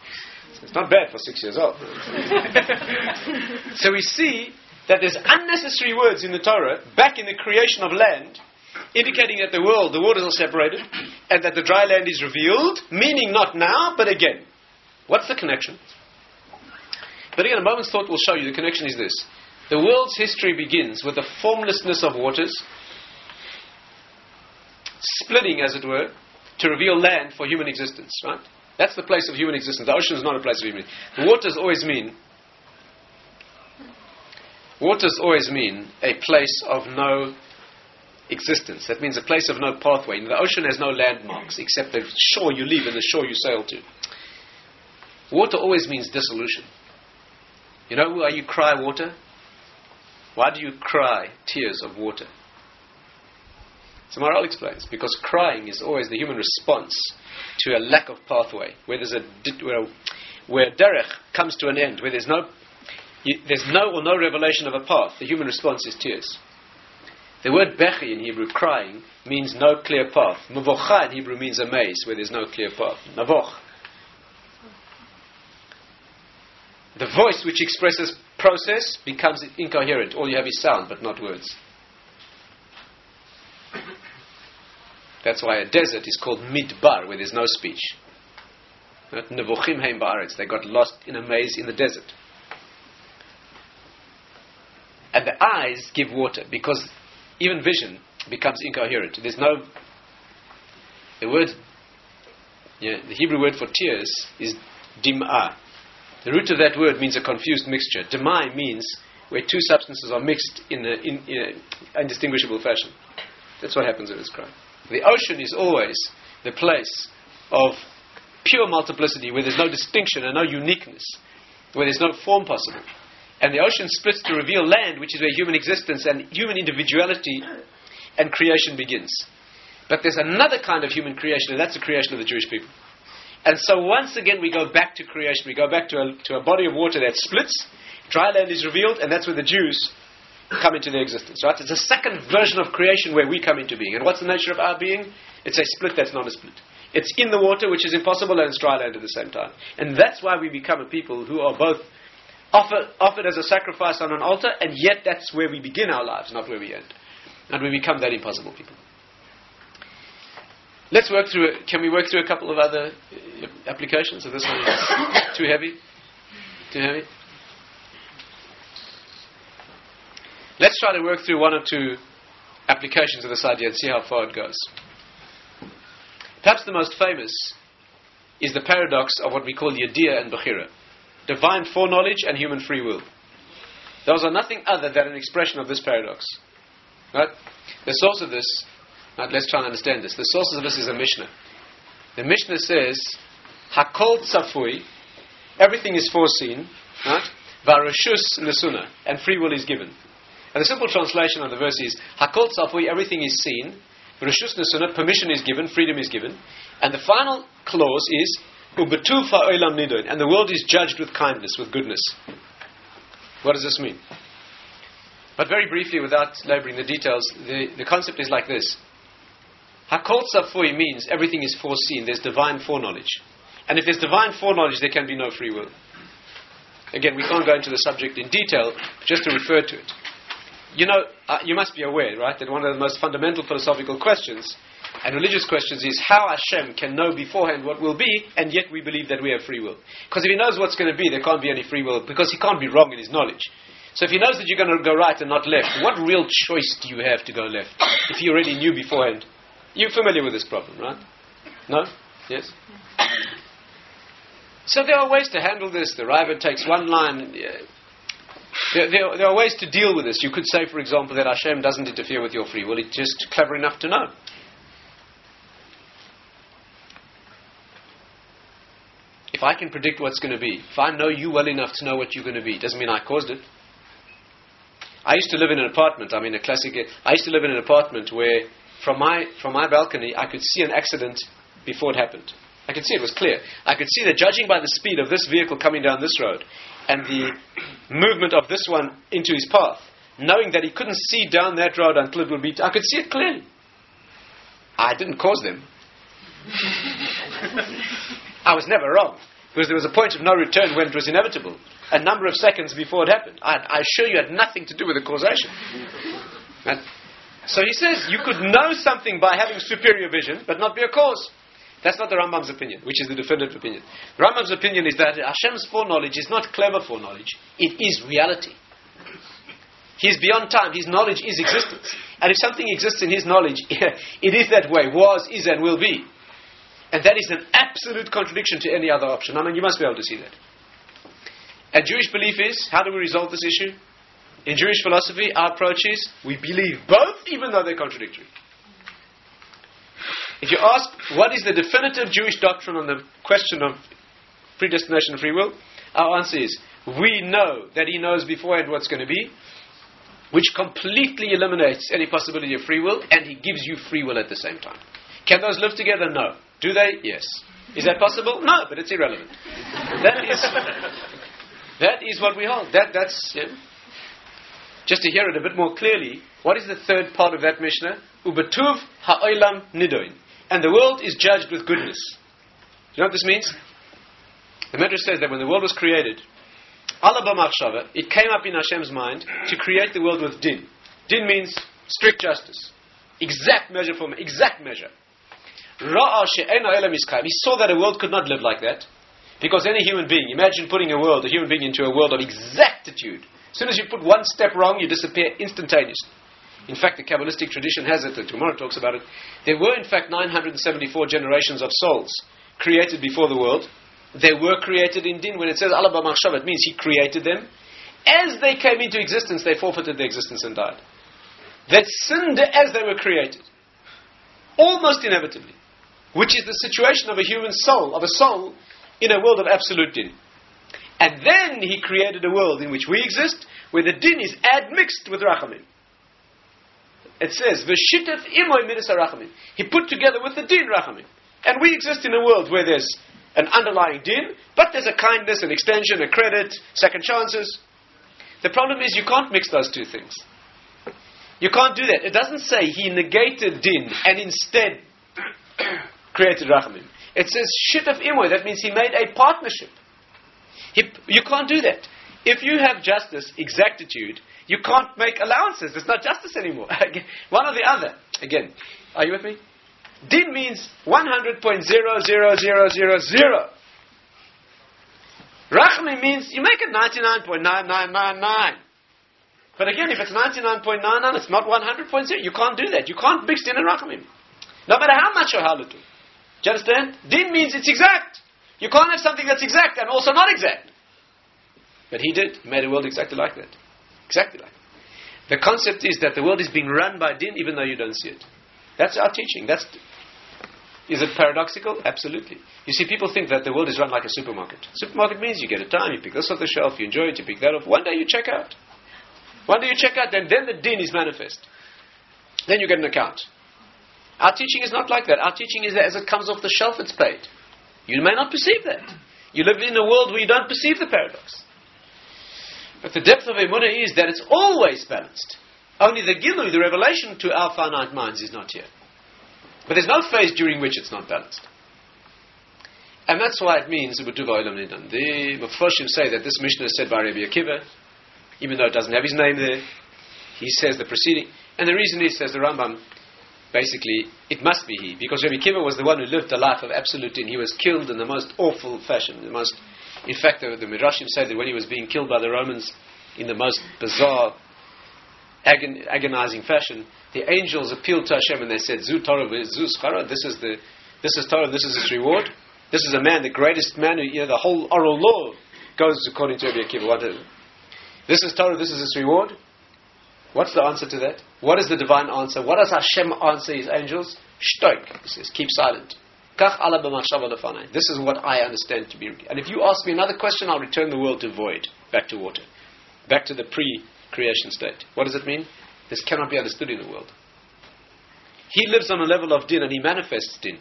It's not bad for six years old. so we see that there's unnecessary words in the Torah back in the creation of land, indicating that the world, the waters are separated, and that the dry land is revealed, meaning not now, but again. What's the connection? But again, a moment's thought will show you the connection is this. The world's history begins with the formlessness of waters, splitting, as it were, to reveal land for human existence, right? That's the place of human existence. The ocean is not a place of human. existence. The waters always mean waters always mean a place of no existence. That means a place of no pathway. The ocean has no landmarks except the shore you leave and the shore you sail to. Water always means dissolution. You know why you cry water? Why do you cry tears of water? So Maharal explains, because crying is always the human response to a lack of pathway, where there's a where, where derech comes to an end, where there's no you, there's no or no revelation of a path. The human response is tears. The word bechi in Hebrew, crying, means no clear path. Mavocha in Hebrew means a maze where there's no clear path. Mavoch. The voice which expresses process becomes incoherent. All you have is sound, but not words. That's why a desert is called midbar, where there's no speech. They got lost in a maze in the desert. And the eyes give water because even vision becomes incoherent. There's no. The word, yeah, the Hebrew word for tears is dim'ah. The root of that word means a confused mixture. Demai means where two substances are mixed in an in, in indistinguishable fashion. That's what happens in this crime. The ocean is always the place of pure multiplicity, where there's no distinction and no uniqueness, where there's no form possible. And the ocean splits to reveal land, which is where human existence and human individuality and creation begins. But there's another kind of human creation, and that's the creation of the Jewish people. And so once again, we go back to creation. We go back to a, to a body of water that splits, dry land is revealed, and that's where the Jews come into their existence. Right? It's a second version of creation where we come into being. And what's the nature of our being? It's a split that's not a split. It's in the water, which is impossible, and it's dry land at the same time. And that's why we become a people who are both offer, offered as a sacrifice on an altar, and yet that's where we begin our lives, not where we end. And we become that impossible people. Let's work through it. Can we work through a couple of other uh, applications? So this one is too heavy? Too heavy? Let's try to work through one or two applications of this idea and see how far it goes. Perhaps the most famous is the paradox of what we call Yediyah and Bechira divine foreknowledge and human free will. Those are nothing other than an expression of this paradox. Right? The source of this, right, let's try and understand this. The source of this is a Mishnah. The Mishnah says, Hakol tzafui, everything is foreseen, right? Varashus nesuna, and free will is given. And the simple translation of the verse is, Hakol tzafui, everything is seen, Varashus nesuna, permission is given, freedom is given. And the final clause is, Ubetufa oilam nidon, and the world is judged with kindness, with goodness. What does this mean? But very briefly, without laboring the details, the, the concept is like this. Hakol tzafui means everything is foreseen. There's divine foreknowledge. And if there's divine foreknowledge, there can be no free will. Again, we can't go into the subject in detail, just to refer to it. You know, uh, you must be aware, right, that one of the most fundamental philosophical questions and religious questions is how Hashem can know beforehand what will be, and yet we believe that we have free will. Because if He knows what's going to be, there can't be any free will, because He can't be wrong in His knowledge. So if He knows that you're going to go right and not left, what real choice do you have to go left if you already knew beforehand? You're familiar with this problem, right? No? Yes? So there are ways to handle this. The Raavad takes one line. There, there, there, are ways to deal with this. You could say, for example, that Hashem doesn't interfere with your free will. He's just clever enough to know. If I can predict what's going to be, if I know you well enough to know what you're going to be, doesn't mean I caused it. I used to live in an apartment. I mean, a classic. I used to live in an apartment where, from my from my balcony, I could see an accident before it happened. I could see it was clear. I could see that, judging by the speed of this vehicle coming down this road, and the movement of this one into his path, knowing that he couldn't see down that road until it would be, I could see it clearly. I didn't cause them. I was never wrong because there was a point of no return when it was inevitable. A number of seconds before it happened. I, I assure you, had nothing to do with the causation. And so he says you could know something by having superior vision, but not be a cause. That's not the Rambam's opinion, which is the definitive opinion. The Rambam's opinion is that Hashem's foreknowledge is not clever foreknowledge; it is reality. He's beyond time. His knowledge is existence. And if something exists in his knowledge, it is that way, was, is, and will be. And that is an absolute contradiction to any other option. I mean, you must be able to see that. And Jewish belief is how do we resolve this issue? In Jewish philosophy, our approach is we believe both, even though they're contradictory. If you ask what is the definitive Jewish doctrine on the question of predestination and free will, our answer is we know that He knows beforehand what's going to be, which completely eliminates any possibility of free will, and He gives you free will at the same time. Can those live together? No. Do they? Yes. Is that possible? No, but it's irrelevant. that is that is what we hold. That that's yeah. Just to hear it a bit more clearly. What is the third part of that Mishnah? Ubetuv ha'olam nidoin, and the world is judged with goodness. Do you know what this means? The Medrash says that when the world was created, Allah b'machshava, it came up in Hashem's mind to create the world with din. Din means strict justice, exact measure for exact measure. He saw that a world could not live like that. Because any human being, imagine putting a world, a human being into a world of exactitude. As soon as you put one step wrong, you disappear instantaneously. In fact, the Kabbalistic tradition has it, the Gemara talks about it. There were, in fact, 974 generations of souls created before the world. They were created in din. When it says Allah Machshav, it means He created them. As they came into existence, they forfeited their existence and died. They sinned as they were created. Almost inevitably which is the situation of a human soul, of a soul in a world of absolute din. And then he created a world in which we exist, where the din is admixed with rachamim. It says, "V'shitef imoy midas rachamim." He put together with the din rachamim, and we exist in a world where there's an underlying din, but there's a kindness, an extension, a credit, second chances. The problem is you can't mix those two things. You can't do that. It doesn't say he negated din and instead created Rachamim. It says Shitaf Imoy, that means he made a partnership. He, you can't do that. If you have justice, exactitude, you can't make allowances. It's not justice anymore. One or the other. Again, are you with me? Din means 100.00000. Rachmi means you make it 99.9999. But again, if it's 99.99, it's not 100.0. You can't do that. You can't mix din and rachamim. No matter how much you're halatul. Do you understand? Din means it's exact. You can't have something that's exact and also not exact. But he did. He made a world exactly like that. Exactly like The concept is that the world is being run by din even though you don't see it. That's our teaching. That's is it paradoxical? Absolutely. You see, people think that the world is run like a supermarket. Supermarket means you get a time, you pick this off the shelf, you enjoy it, you pick that off. One day you check out. One day you check out, then, then the din is manifest. Then you get an account. Our teaching is not like that. Our teaching is that as it comes off the shelf, it's paid. You may not perceive that. You live in a world where you don't perceive the paradox. But the depth of Emunah is that it's always balanced. Only the Gilu, the revelation to our finite minds, is not here. But there's no phase during which it's not balanced. And that's why it means the Meforshim say that this Mishnah is said by Rabbi Akiva, even though it doesn't have his name there. He says the preceding. And the reason is, says the Rambam, basically, it must be he, because Rabbi Akiva was the one who lived a life of absolute sin. He was killed in the most awful fashion. The most, in fact, the, the Midrashim say that when he was being killed by the Romans in the most bizarre, agon, agonizing fashion, the angels appealed to Hashem and they said, Zu Torah, Zu Schara, this is the, this is Torah, this is his reward. This is a man, the greatest man, who, you know, the whole oral law goes according to Rabbi Akiva. What is, this is Torah, this is his reward. What's the answer to that? What is the divine answer? What does Hashem answer his angels? Shtoik. He says, keep silent. This is what I understand to be. And if you ask me another question, I'll return the world to void, back to water, back to the pre creation state. What does it mean? This cannot be understood in the world. He lives on a level of din and he manifests din.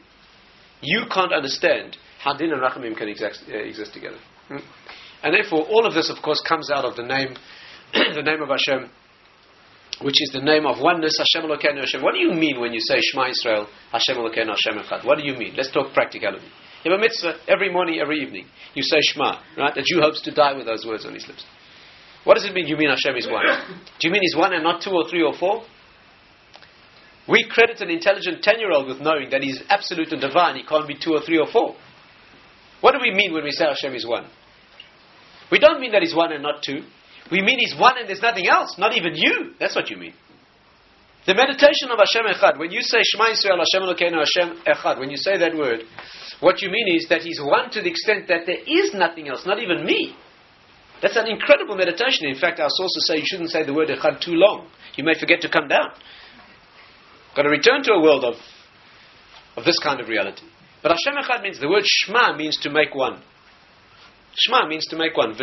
You can't understand how din and rachamim can exist, uh, exist together. Hmm? And therefore, all of this, of course, comes out of the name, the name of Hashem, which is the name of oneness, Hashem Elokeinu Hashem. What do you mean when you say Shema Israel, Hashem Elokeinu Hashem Echad? What do you mean? Let's talk practicality. Have a mitzvah every morning, every evening. You say Shema, right? A Jew hopes to die with those words on his lips. What does it mean you mean Hashem is one? Do you mean he's one and not two or three or four? We credit an intelligent 10 year old with knowing that he's absolute and divine, he can't be two or three or four. What do we mean when we say Hashem is one? We don't mean that he's one and not two. We mean he's one and there's nothing else, not even you. That's what you mean. The meditation of Hashem Echad, when you say Shema Yisrael Hashem Elokeinu Hashem Echad, when you say that word, what you mean is that he's one to the extent that there is nothing else, not even me. That's an incredible meditation. In fact, our sources say you shouldn't say the word echad too long. You may forget to come down. Got to return to a world of, of this kind of reality. But Hashem echad means, the word shema means to make one. Shema means to make one.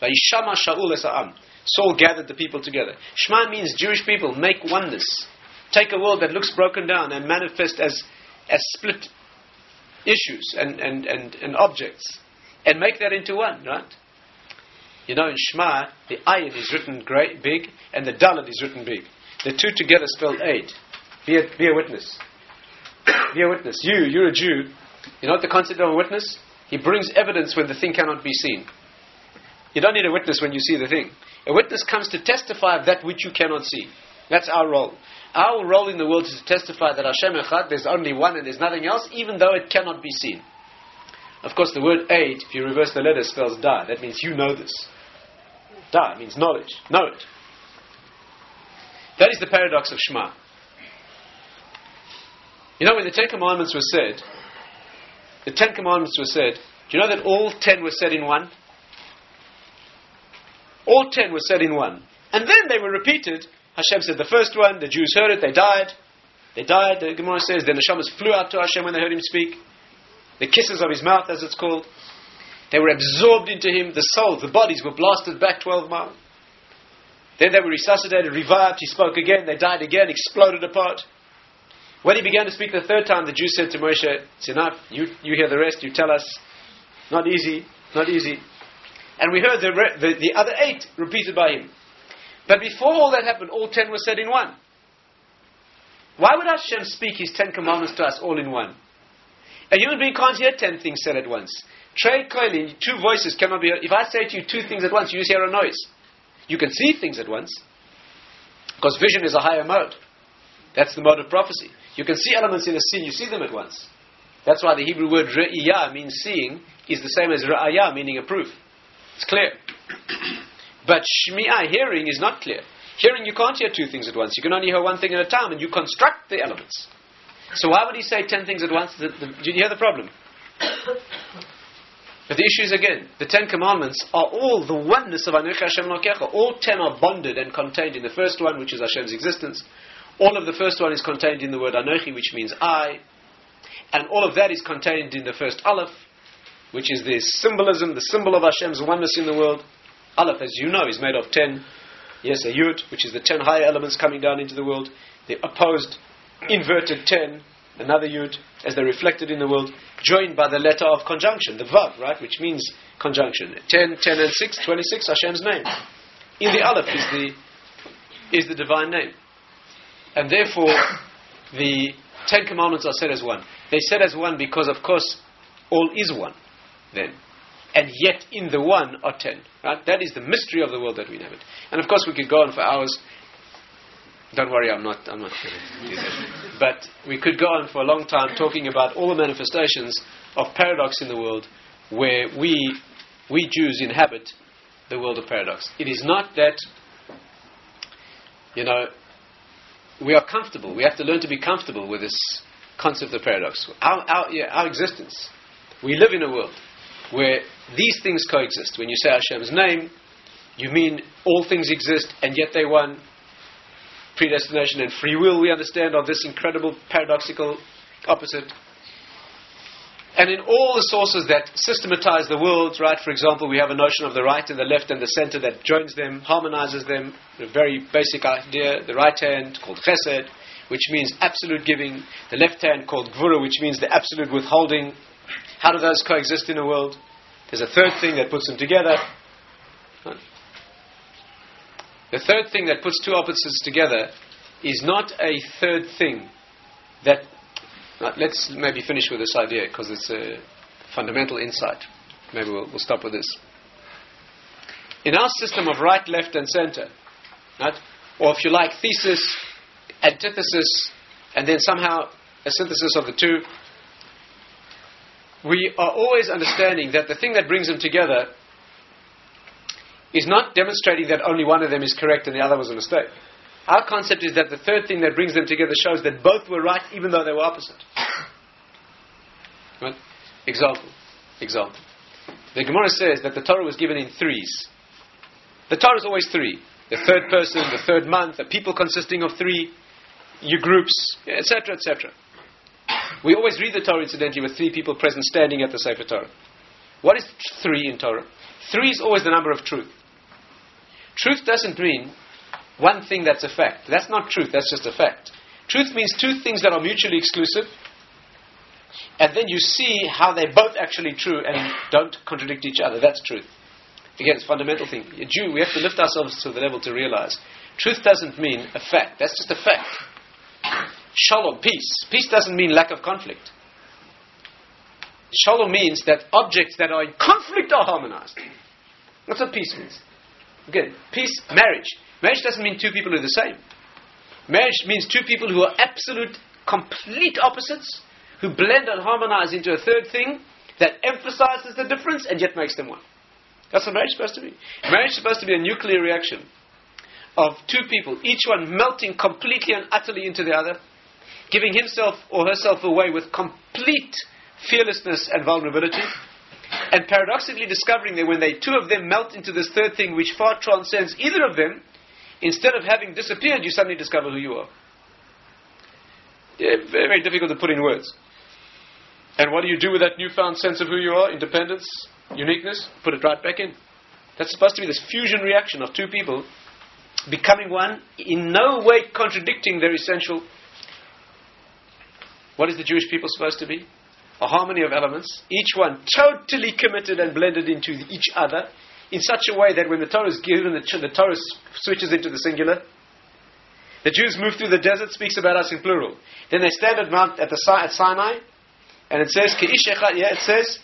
Vayishama Shaul esa'am. Saul gathered the people together. Shema means Jewish people make oneness. Take a world that looks broken down and manifest as, as split issues and, and, and, and objects and make that into one, right? You know, in Shema, the ayin is written great, big, and the dalet is written big. The two together spell aid. Be a, be a witness. be a witness. You, you're a Jew. You know what the concept of a witness? He brings evidence when the thing cannot be seen. You don't need a witness when you see the thing. A witness comes to testify of that which you cannot see. That's our role. Our role in the world is to testify that Hashem Echad, there's only one and there's nothing else, even though it cannot be seen. Of course, the word aid, if you reverse the letter, spells da. That means you know this. Da means knowledge. Know it. That is the paradox of Shema. You know, when the Ten Commandments were said, the Ten Commandments were said, do you know that all ten were said in one? All ten were said in one. And then they were repeated. Hashem said the first one, the Jews heard it, they died. They died, the Gemara says, then the Shamas flew out to Hashem when they heard him speak. The kisses of his mouth, as it's called. They were absorbed into him. The souls, the bodies were blasted back 12 miles. Then they were resuscitated, revived. He spoke again. They died again, exploded apart. When he began to speak the third time, the Jews said to Moshe, It's enough. You, you hear the rest. You tell us. Not easy. Not easy. And we heard the, the, the other eight repeated by him. But before all that happened, all ten were said in one. Why would Hashem speak his ten commandments to us all in one? A human being can't hear ten things said at once. Trei kolei, two voices cannot be heard. If I say to you two things at once, you just hear a noise. You can see things at once. Because vision is a higher mode. That's the mode of prophecy. You can see elements in a scene, you see them at once. That's why the Hebrew word re'iyah means seeing is the same as ra'ayah meaning a proof. It's clear. but shmi'ah, hearing, is not clear. Hearing, you can't hear two things at once. You can only hear one thing at a time, and you construct the elements. So why would he say ten things at once? The, the, do you hear the problem? But the issue is again, the Ten Commandments are all the oneness of Anochi Hashem Lokecha. All ten are bonded and contained in the first one, which is Hashem's existence. All of the first one is contained in the word Anochi, which means I. And all of that is contained in the first Aleph, which is the symbolism, the symbol of Hashem's oneness in the world. Aleph, as you know, is made of ten, yes, a Yud, which is the ten higher elements coming down into the world. The opposed, inverted ten, another Yud, as they're reflected in the world, joined by the letter of conjunction, the Vav, right, which means conjunction. 10, 10 and 6, 26, Hashem's name. In the Aleph is the, is the divine name. And therefore, the Ten Commandments are said as one. They said as one because, of course, all is one then. And yet in the one are ten. Right? That is the mystery of the world that we inhabit. And of course we could go on for hours don't worry, I'm not, I'm not. But we could go on for a long time talking about all the manifestations of paradox in the world where we, we Jews inhabit the world of paradox. It is not that, you know, we are comfortable. We have to learn to be comfortable with this concept of paradox. Our, our, yeah, our existence. We live in a world where these things coexist. When you say Hashem's name, you mean all things exist and yet they one predestination and free will, we understand, are this incredible paradoxical opposite. And in all the sources that systematize the world, right, for example, we have a notion of the right and the left and the center that joins them, harmonizes them, a very basic idea. The right hand called chesed, which means absolute giving, the left hand called gvura, which means the absolute withholding. How do those coexist in a world? There's a third thing that puts them together. The third thing that puts two opposites together is not a third thing that. Uh, let's maybe finish with this idea because it's a fundamental insight. Maybe we'll, we'll stop with this. In our system of right, left, and center, right, or if you like, thesis, antithesis, and then somehow a synthesis of the two, we are always understanding that the thing that brings them together is not demonstrating that only one of them is correct and the other was a mistake. Our concept is that the third thing that brings them together shows that both were right even though they were opposite. Right? Example. Example. The Gemara says that the Torah was given in threes. The Torah is always three. The third person, the third month, the people consisting of three, your groups, etc., etc. We always read the Torah, incidentally, with three people present standing at the Sefer Torah. What is three in Torah? Three is always the number of truth. Truth doesn't mean one thing that's a fact. That's not truth, that's just a fact. Truth means two things that are mutually exclusive, and then you see how they're both actually true and don't contradict each other. That's truth. Again, it's a fundamental thing. A Jew, we have to lift ourselves to the level to realize truth doesn't mean a fact. That's just a fact. Shalom, peace. Peace doesn't mean lack of conflict. Shalom means that objects that are in conflict are harmonized. That's what peace means. Again, peace, marriage. Marriage doesn't mean two people who are the same. Marriage means two people who are absolute, complete opposites, who blend and harmonize into a third thing that emphasizes the difference and yet makes them one. That's what marriage is supposed to be. Marriage is supposed to be a nuclear reaction of two people, each one melting completely and utterly into the other, giving himself or herself away with complete fearlessness and vulnerability, and paradoxically discovering that when they two of them melt into this third thing which far transcends either of them, instead of having disappeared, you suddenly discover who you are. Yeah, very, very difficult to put in words. And what do you do with that newfound sense of who you are? Independence, uniqueness? Put it right back in. That's supposed to be this fusion reaction of two people becoming one, in no way contradicting their essential. What is the Jewish people supposed to be? A harmony of elements, each one totally committed and blended into each other, in such a way that when the Torah is given, the, the Torah switches into the singular. The Jews move through the desert, speaks about us in plural. Then they stand at Mount at the at Sinai, and it says Yeah, it says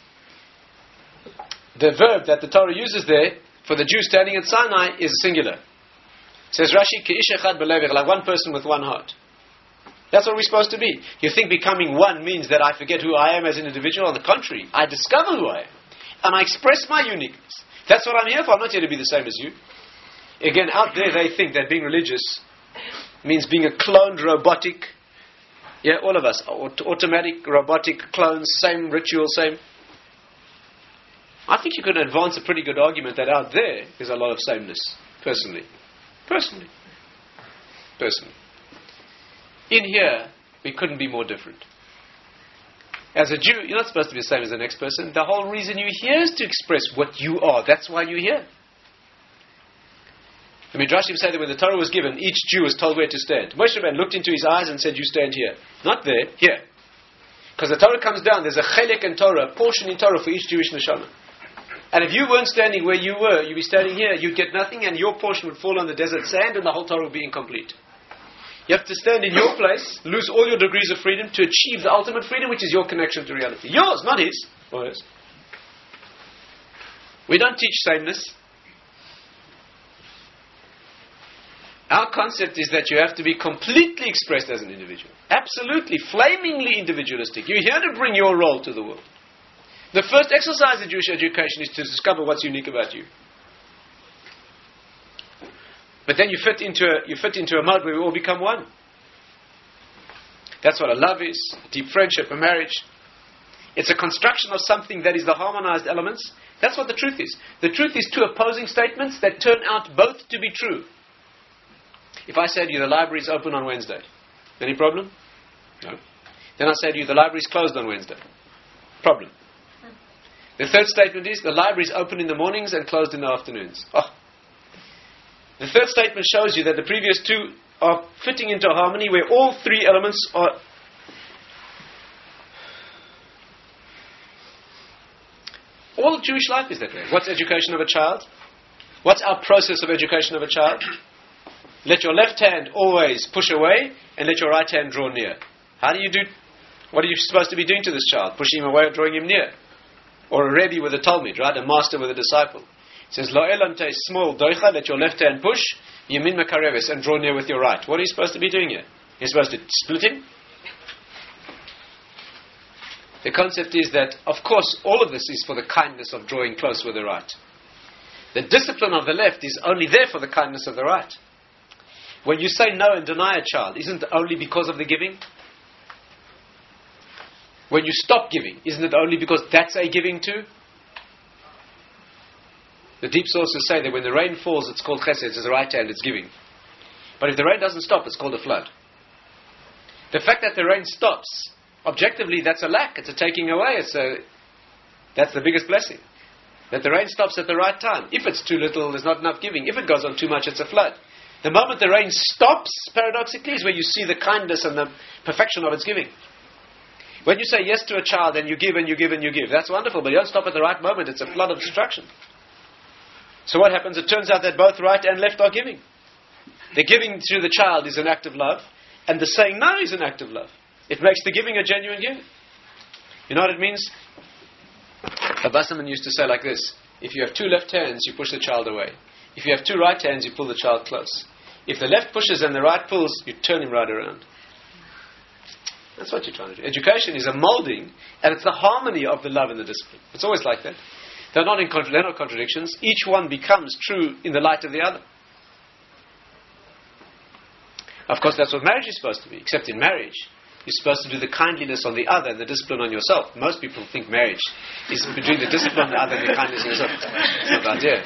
the verb that the Torah uses there for the Jews standing at Sinai is singular. It says Rashi like one person with one heart. That's what we're supposed to be. You think becoming one means that I forget who I am as an individual? On the contrary, I discover who I am. And I express my uniqueness. That's what I'm here for. I'm not here to be the same as you. Again, out there they think that being religious means being a cloned robotic. Yeah, all of us. automatic, robotic clones, same ritual, same. I think you could advance a pretty good argument that out there's a lot of sameness, personally. Personally. Personally. In here, we couldn't be more different. As a Jew, you're not supposed to be the same as the next person. The whole reason you're here is to express what you are. That's why you're here. The Midrashim say that when the Torah was given, each Jew was told where to stand. Moshe Rabbeinu looked into his eyes and said, You stand here. Not there, here. Because the Torah comes down, there's a chelik in Torah, a portion in Torah for each Jewish neshama. And if you weren't standing where you were, you'd be standing here, you'd get nothing, and your portion would fall on the desert sand, and the whole Torah would be incomplete. You have to stand in your place, lose all your degrees of freedom to achieve the ultimate freedom, which is your connection to reality. Yours, not his. Or his. We don't teach sameness. Our concept is that you have to be completely expressed as an individual. Absolutely, flamingly individualistic. You're here to bring your role to the world. The first exercise in Jewish education is to discover what's unique about you. But then you fit into a, you fit into a mode where we all become one. That's what a love is, a deep friendship, a marriage. It's a construction of something that is the harmonized elements. That's what the truth is. The truth is two opposing statements that turn out both to be true. If I said to you the library is open on Wednesday, any problem? No. Then I say to you the library is closed on Wednesday. Problem. The third statement is the library is open in the mornings and closed in the afternoons. Oh. The third statement shows you that the previous two are fitting into harmony where all three elements are. All Jewish life is that way. What's education of a child? What's our process of education of a child? Let your left hand always push away and let your right hand draw near. How do you do? What are you supposed to be doing to this child? Pushing him away or drawing him near? Or a Rebbe with a Talmud, right? A master with a disciple. Says, Lo elante small doicha, let your left hand push, yamin makarevis, and draw near with your right. What are you supposed to be doing here? You're supposed to split him? The concept is that, of course, all of this is for the kindness of drawing close with the right. The discipline of the left is only there for the kindness of the right. When you say no and deny a child, isn't it only because of the giving? When you stop giving, isn't it only because that's a giving too? The deep sources say that when the rain falls, it's called chesed, it's the right hand, it's giving. But if the rain doesn't stop, it's called a flood. The fact that the rain stops, objectively, that's a lack, it's a taking away, it's a, that's the biggest blessing. That the rain stops at the right time. If it's too little, there's not enough giving. If it goes on too much, it's a flood. The moment the rain stops, paradoxically, is where you see the kindness and the perfection of its giving. When you say yes to a child and you give and you give and you give, that's wonderful, but you don't stop at the right moment. It's a flood of destruction. So what happens? It turns out that both right and left are giving. The giving to the child is an act of love, and the saying no is an act of love. It makes the giving a genuine giving. You know what it means? A Bassaman used to say like this If you have two left hands, you push the child away. If you have two right hands, you pull the child close. If the left pushes and the right pulls, you turn him right around. That's what you're trying to do. Education is a molding, and it's the harmony of the love and the discipline. It's always like that. They're not in contra- they're not contradictions. Each one becomes true in the light of the other. Of course, that's what marriage is supposed to be. Except in marriage, you're supposed to do the kindliness on the other and the discipline on yourself. Most people think marriage is between the discipline on the other and the kindness on yourself. That's not the idea.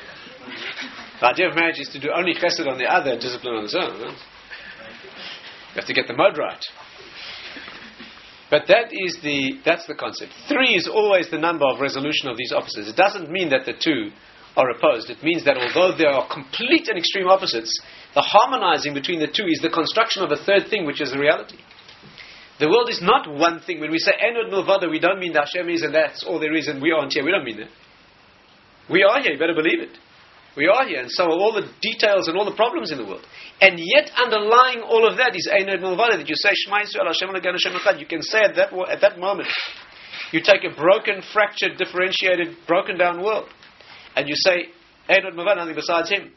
The idea of marriage is to do only chesed on the other and discipline on the own. Right? You have to get the mode right. But that is the that's the concept. Three is always the number of resolution of these opposites. It doesn't mean that the two are opposed. It means that although they are complete and extreme opposites, the harmonizing between the two is the construction of a third thing, which is the reality. The world is not one thing. When we say Ein Od Milvado, we don't mean that Hashem is and that's all there is and we aren't here. We don't mean that. We are here, you better believe it. We are here, and so are all the details and all the problems in the world. And yet, underlying all of that is Ein Od Milvado, that you say, Shema Yisrael, Hashem Hashem. You can say at that, at that moment, you take a broken, fractured, differentiated, broken down world, and you say, Ein Od Milvado, nothing besides Him.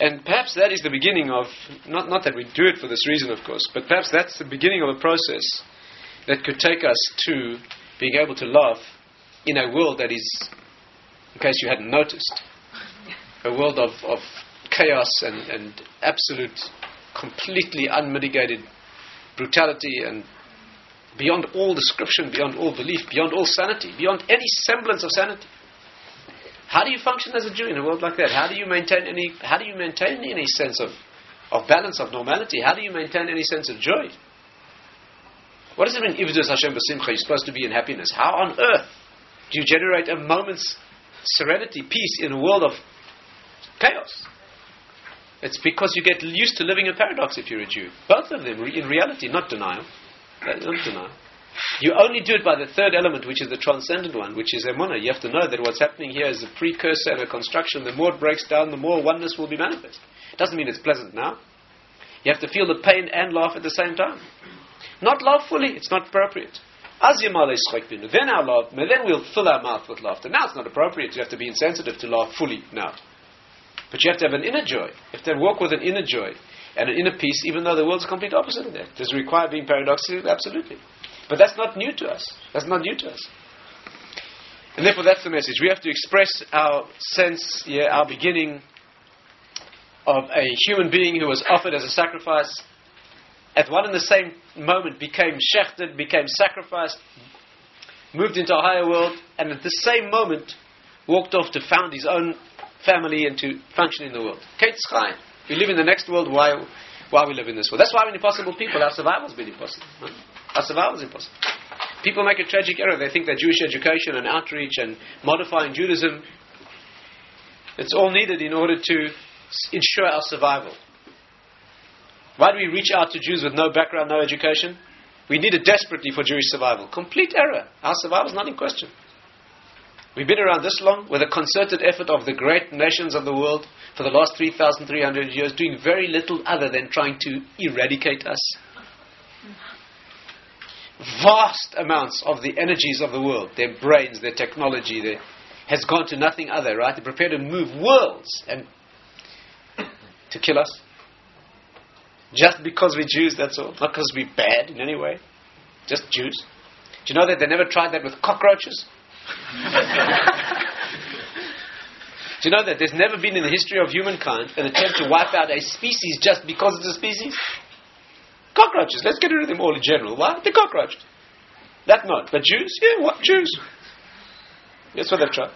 And perhaps that is the beginning of, not, not that we do it for this reason, of course, but perhaps that's the beginning of a process that could take us to being able to laugh in a world that is in case you hadn't noticed. A world of, of chaos and, and absolute, completely unmitigated brutality and beyond all description, beyond all belief, beyond all sanity, beyond any semblance of sanity. How do you function as a Jew in a world like that? How do you maintain any? How do you maintain any sense of, of balance, of normality? How do you maintain any sense of joy? What does it mean, Ivdus Hashem Basimcha? You're supposed to be in happiness. How on earth do you generate a moment's serenity, peace in a world of chaos? It's because you get used to living in paradox if you're a Jew. Both of them, in reality, not denial. Uh, not denial. You only do it by the third element, which is the transcendent one, which is emuna. You have to know that what's happening here is a precursor and a construction. The more it breaks down, the more oneness will be manifest. It doesn't mean it's pleasant now. You have to feel the pain and laugh at the same time. Not laugh fully, it's not appropriate. Then our laugh, then we'll fill our mouth with laughter. Now it's not appropriate. You have to be insensitive to laugh fully now. But you have to have an inner joy. You have to walk with an inner joy and an inner peace, even though the world's complete opposite of that. Does it require being paradoxical? Absolutely. But that's not new to us. That's not new to us. And therefore, that's the message. We have to express our sense, yeah, our beginning of a human being who was offered as a sacrifice at one and the same moment became shechted, became sacrificed, moved into a higher world, and at the same moment walked off to found his own family and to function in the world. We live in the next world while, while we live in this world. That's why we're impossible people. Our survival's been impossible. Our survival's impossible. People make a tragic error. They think that Jewish education and outreach and modifying Judaism, it's all needed in order to ensure our survival. Why do we reach out to Jews with no background, no education? We need it desperately for Jewish survival. Complete error. Our survival is not in question. We've been around this long with a concerted effort of the great nations of the world for the last 3,300 years, doing very little other than trying to eradicate us. Vast amounts of the energies of the world, their brains, their technology, their, has gone to nothing other, right? They're prepared to move worlds and to kill us. Just because we're Jews, that's all. Not because we're bad in any way. Just Jews. Do you know that they never tried that with cockroaches? Do you know that there's never been in the history of humankind an attempt to wipe out a species just because it's a species? Cockroaches. Let's get rid of them all in general. Why? The cockroaches. That not. But Jews? Yeah, what? Jews. That's what they've tried.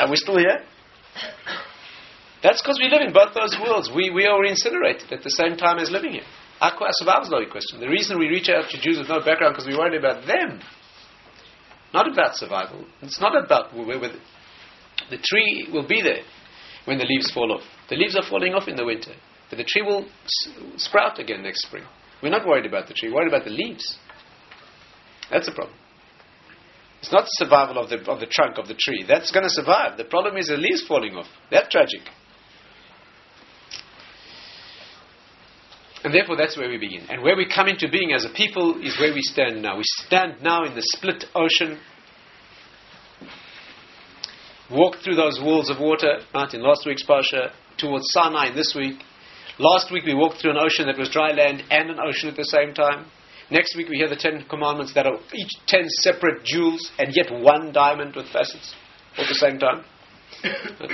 Are we still here? That's because we live in both those worlds. We, we are incinerated at the same time as living here. Survival is not in question. The reason we reach out to Jews with no background because we worry about them. Not about survival. It's not about whether the tree will be there when the leaves fall off. The leaves are falling off in the winter, but the tree will s- sprout again next spring. We're not worried about the tree. We're worried about the leaves. That's the problem. It's not the survival of the, of the trunk of the tree. That's going to survive. The problem is the leaves falling off. That's tragic. And therefore, that's where we begin. And where we come into being as a people is where we stand now. We stand now in the split ocean. Walked through those walls of water, right, in last week's Parsha, towards Sinai this week. Last week we walked through an ocean that was dry land and an ocean at the same time. Next week we hear the Ten Commandments that are each ten separate jewels and yet one diamond with facets at the same time.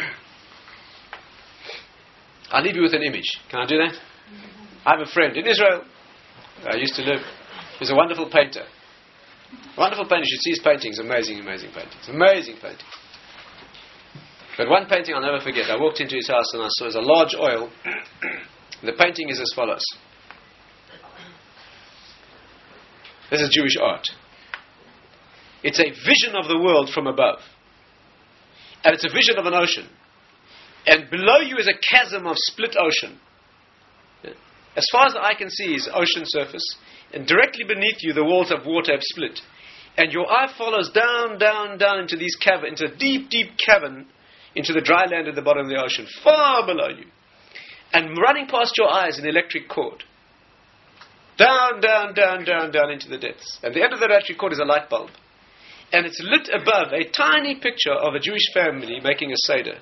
I'll leave you with an image. Can I do that? I have a friend in Israel. I used to live. He's a wonderful painter. Wonderful painter. You should see his paintings. Amazing, amazing paintings. Amazing painting. But one painting I'll never forget. I walked into his house and I saw a large oil. the painting is as follows. This is Jewish art. It's a vision of the world from above. And it's a vision of an ocean. And below you is a chasm of split ocean. As far as the eye can see is ocean surface, and directly beneath you the walls of water have split. And your eye follows down, down, down into these cavern, into a deep, deep cavern, into the dry land at the bottom of the ocean, far below you. And running past your eyes an electric cord. Down, down, down, down, down into the depths. And the end of that electric cord is a light bulb. And it's lit above a tiny picture of a Jewish family making a Seder.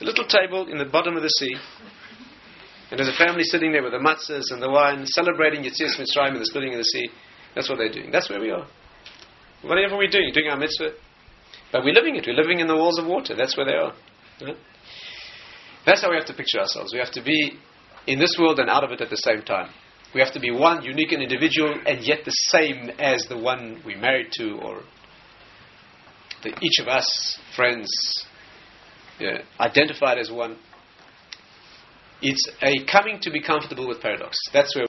A little table in the bottom of the sea and there's a family sitting there with the matzahs and the wine, celebrating Yitzias Mitzrayim and the splitting of the sea. That's what they're doing. That's where we are. Whatever we're doing, doing our mitzvah. But we're living it. We're living in the walls of water. That's where they are. That's how we have to picture ourselves. We have to be in this world and out of it at the same time. We have to be one, unique and individual, and yet the same as the one we married to, or the, each of us, friends, yeah, identified as one. It's a coming to be comfortable with paradox. That's where